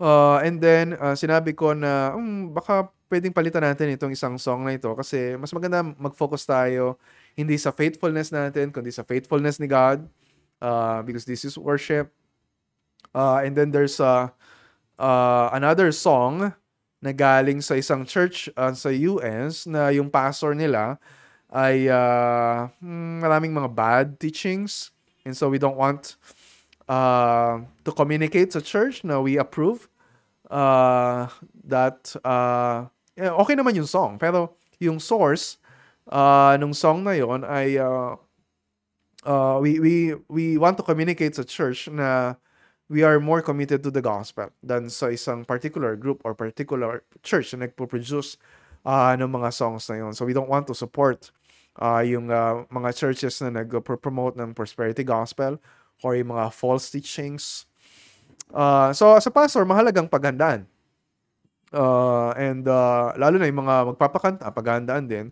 Uh, and then, uh, sinabi ko na um, baka pwedeng palitan natin itong isang song na ito kasi mas maganda mag-focus tayo hindi sa faithfulness natin, kundi sa faithfulness ni God uh, because this is worship. Uh, and then there's uh, uh, another song na galing sa isang church uh, sa US na yung pastor nila ay uh, maraming mga bad teachings. And so we don't want uh, to communicate sa church na we approve uh, that uh, okay naman yung song. Pero yung source uh, nung song na yon ay uh, uh, we, we, we want to communicate sa church na we are more committed to the gospel than sa isang particular group or particular church na nagpo-produce uh, ng mga songs na yon. So we don't want to support uh, yung uh, mga churches na nag-promote ng prosperity gospel or yung mga false teachings. Uh, so, sa pastor, mahalagang paghandaan. Uh, and uh, lalo na yung mga magpapakanta, paghandaan din.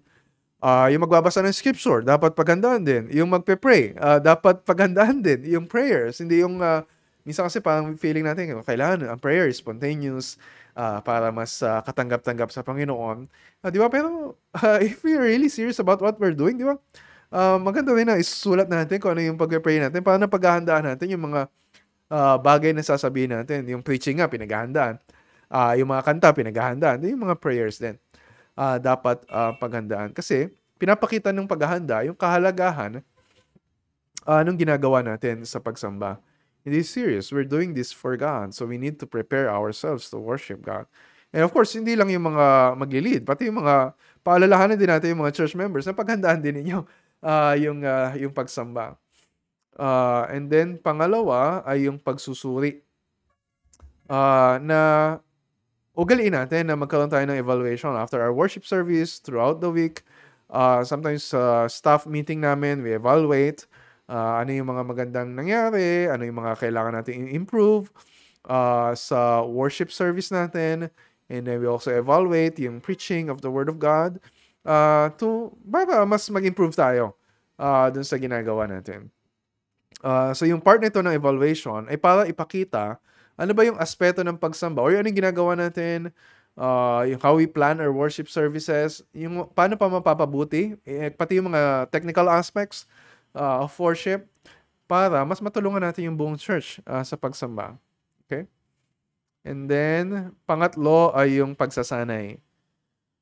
Uh, yung magbabasa ng scripture, dapat paghandaan din. Yung magpe-pray, uh, dapat paghandaan din. Yung prayers, hindi yung... Uh, minsan kasi parang feeling natin, kailangan ang prayer is spontaneous, uh, para mas uh, katanggap-tanggap sa Panginoon. Uh, di ba? Pero uh, [laughs] if we're really serious about what we're doing, di ba? Uh, maganda rin na isusulat natin kung ano yung pag-pray natin para na paghahandaan natin yung mga uh, bagay na sasabihin natin. Yung preaching nga, pinaghahandaan. Uh, yung mga kanta, pinaghahandaan. Yung mga prayers din. Uh, dapat uh, paghandaan. Kasi, pinapakita ng paghahanda yung kahalagahan uh, nung ginagawa natin sa pagsamba. It is serious. We're doing this for God. So we need to prepare ourselves to worship God. And of course, hindi lang yung mga magli-lead, pati yung mga paalalahanan din natin yung mga church members na paghandaan din ninyo uh, yung, uh, yung pagsamba. Uh, and then, pangalawa ay yung pagsusuri. Uh, na ugaliin natin na magkaroon tayo ng evaluation after our worship service throughout the week. Uh, sometimes sa uh, staff meeting namin, we evaluate uh, ano yung mga magandang nangyari, ano yung mga kailangan natin improve uh, sa worship service natin. And then we also evaluate yung preaching of the Word of God uh, to para mas mag-improve tayo uh, dun sa ginagawa natin. Uh, so yung part nito ng evaluation ay para ipakita ano ba yung aspeto ng pagsamba or ano yung ginagawa natin, uh, yung how we plan our worship services, yung paano pa mapapabuti, eh, pati yung mga technical aspects uh, of worship para mas matulungan natin yung buong church uh, sa pagsamba. Okay? And then, pangatlo ay yung pagsasanay.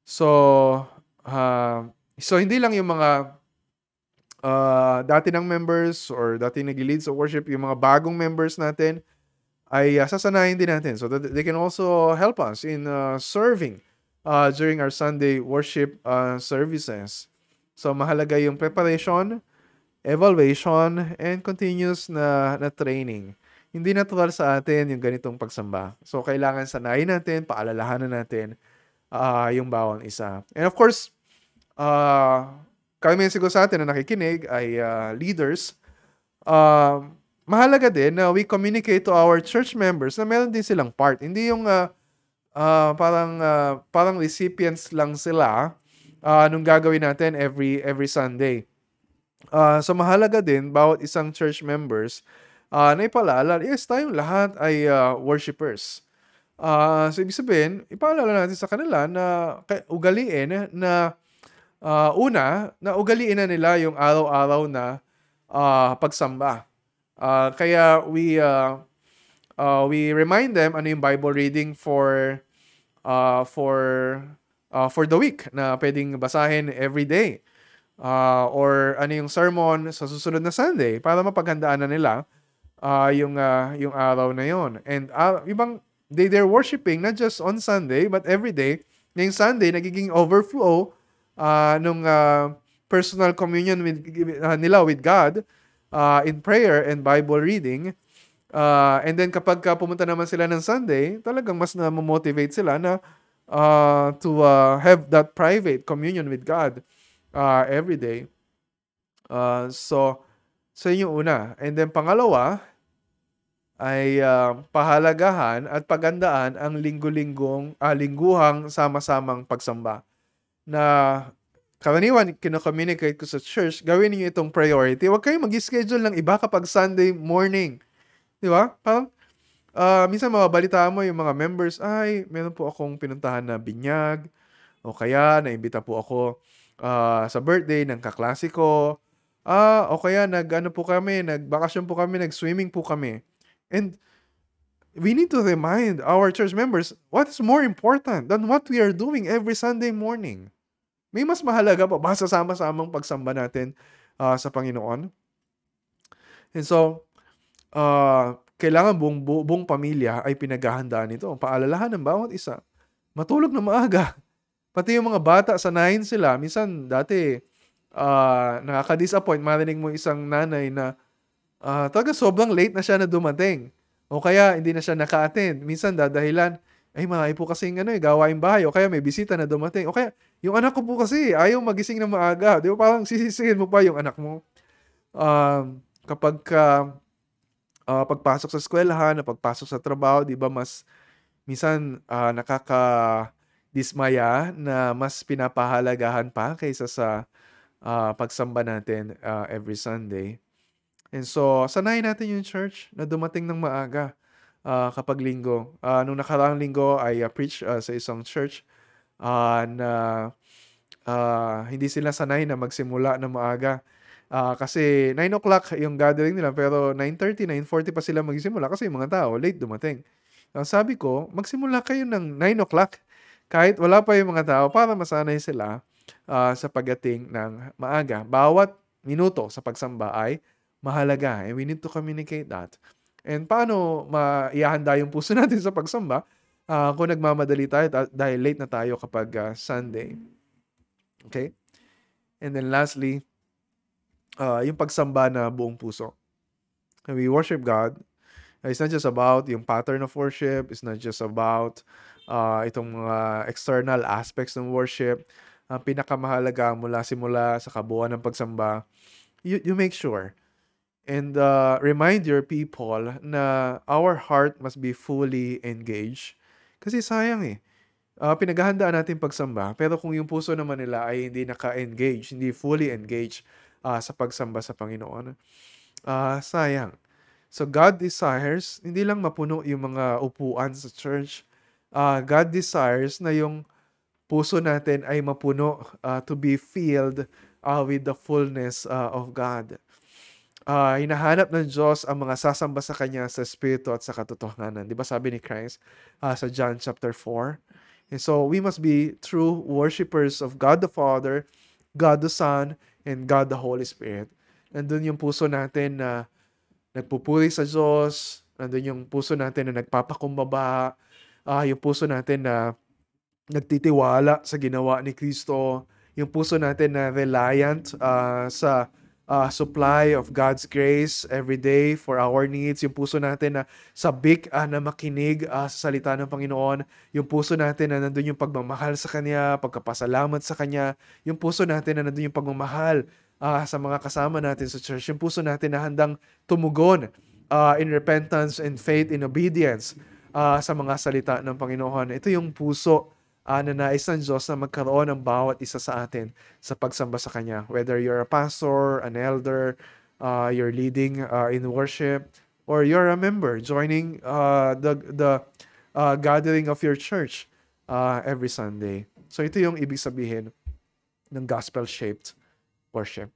So, uh, so hindi lang yung mga uh, dati ng members or dati nag-lead sa worship, yung mga bagong members natin, ay uh, sasanayin din natin so that they can also help us in uh, serving uh, during our Sunday worship uh, services. So mahalaga yung preparation, evaluation, and continuous na, na training. Hindi natural sa atin yung ganitong pagsamba. So, kailangan sanayin natin, paalalahanan natin uh, yung bawang isa. And of course, uh, kami siguro sa atin na nakikinig ay uh, leaders. uh, mahalaga din na we communicate to our church members na meron din silang part. Hindi yung uh, uh, parang uh, parang recipients lang sila uh, nung gagawin natin every every Sunday. Uh, so mahalaga din bawat isang church members uh, na ipaalala, yes, tayong lahat ay uh, worshipers. Uh, so ibig sabihin, ipaalala natin sa kanila na ugaliin na uh, una, na ugaliin na nila yung araw-araw na uh, pagsamba. Uh, kaya we uh, uh, we remind them ano yung Bible reading for uh, for uh, for the week na pwedeng basahin every day. Uh, or ano yung sermon sa susunod na Sunday para mapaghandaan na nila uh, yung uh, yung araw na yon. And uh, ibang they they're worshiping not just on Sunday but every day. Ngayong Sunday nagiging overflow uh, nung uh, personal communion with uh, nila with God uh, in prayer and Bible reading. Uh, and then kapag ka pumunta naman sila ng Sunday, talagang mas na-motivate sila na uh, to uh, have that private communion with God uh, every day. Uh, so, so yun yung una. And then pangalawa, ay uh, pahalagahan at pagandaan ang linggo-linggong, uh, lingguhang sama-samang pagsamba. Na karaniwan, kino-communicate ko sa church, gawin niyo itong priority. Huwag kayong mag-schedule ng iba kapag Sunday morning. Di ba? Parang, uh, minsan mababalita mo yung mga members, ay, meron po akong pinuntahan na binyag, o kaya, naimbita po ako uh, sa birthday ng kaklase ko, ah, o kaya, nag, ano po kami, nagbakasyon po kami, nag-swimming po kami. And, we need to remind our church members what is more important than what we are doing every Sunday morning. May mas mahalaga pa ba sa sama-samang pagsamba natin uh, sa Panginoon? And so, uh, kailangan buong, bu- buong pamilya ay pinaghahandaan ito. Paalalahan ng bawat isa. Matulog na maaga. [laughs] Pati yung mga bata, sanayin sila. Minsan, dati, uh, nakaka-disappoint. Marinig mo isang nanay na uh, talaga sobrang late na siya na dumating. O kaya, hindi na siya naka-attend. Minsan, dadahilan, ay marami po kasing ano, eh, gawain bahay o kaya may bisita na dumating. O kaya, yung anak ko po kasi ayaw magising na maaga. Di ba parang sisisihin mo pa yung anak mo. Um, kapag ka, uh, pagpasok sa eskwelahan, pagpasok sa trabaho, di ba mas minsan uh, nakaka dismaya na mas pinapahalagahan pa kaysa sa uh, pagsamba natin uh, every Sunday. And so, sanayin natin yung church na dumating ng maaga uh, kapag linggo. Uh, nung nakaraang linggo, I uh, preach uh, sa isang church uh, na uh, hindi sila sanay na magsimula na maaga. Uh, kasi 9 o'clock yung gathering nila pero 9.30, 9.40 pa sila magsimula kasi yung mga tao late dumating. Uh, sabi ko, magsimula kayo ng 9 o'clock kahit wala pa yung mga tao para masanay sila uh, sa pagdating ng maaga. Bawat minuto sa pagsamba ay mahalaga and we need to communicate that. And paano maihahanda yung puso [laughs] natin sa pagsamba uh, kung nagmamadali tayo dahil late na tayo kapag uh, Sunday. Okay? And then lastly, uh, yung pagsamba na buong puso. We worship God. It's not just about yung pattern of worship. It's not just about uh, itong mga external aspects ng worship. Ang pinakamahalaga mula simula sa kabuuan ng pagsamba, you, you make sure and uh, remind your people na our heart must be fully engaged. Kasi sayang eh. Uh, pinaghahandaan natin pagsamba, pero kung yung puso naman nila ay hindi naka-engage, hindi fully engaged uh, sa pagsamba sa Panginoon, uh, sayang. So God desires, hindi lang mapuno yung mga upuan sa church, uh, God desires na yung puso natin ay mapuno uh, to be filled uh, with the fullness uh, of God uh, hinahanap ng Diyos ang mga sasamba sa Kanya sa Espiritu at sa katotohanan. Di ba sabi ni Christ uh, sa John chapter 4? And so we must be true worshipers of God the Father, God the Son, and God the Holy Spirit. Nandun yung puso natin na nagpupuri sa Diyos, nandun yung puso natin na nagpapakumbaba, uh, yung puso natin na nagtitiwala sa ginawa ni Kristo, yung puso natin na reliant uh, sa uh, supply of God's grace every day for our needs. Yung puso natin na sabik uh, na makinig uh, sa salita ng Panginoon. Yung puso natin na nandun yung pagmamahal sa Kanya, pagkapasalamat sa Kanya. Yung puso natin na nandun yung pagmamahal ah, sa mga kasama natin sa church, yung puso natin na handang tumugon ah, in repentance and faith in obedience ah, sa mga salita ng Panginoon. Ito yung puso ah, na nais ng Diyos na magkaroon ng bawat isa sa atin sa pagsamba sa Kanya. Whether you're a pastor, an elder, uh, you're leading uh, in worship, or you're a member joining uh, the the uh, gathering of your church uh, every Sunday. So ito yung ibig sabihin ng gospel-shaped worship.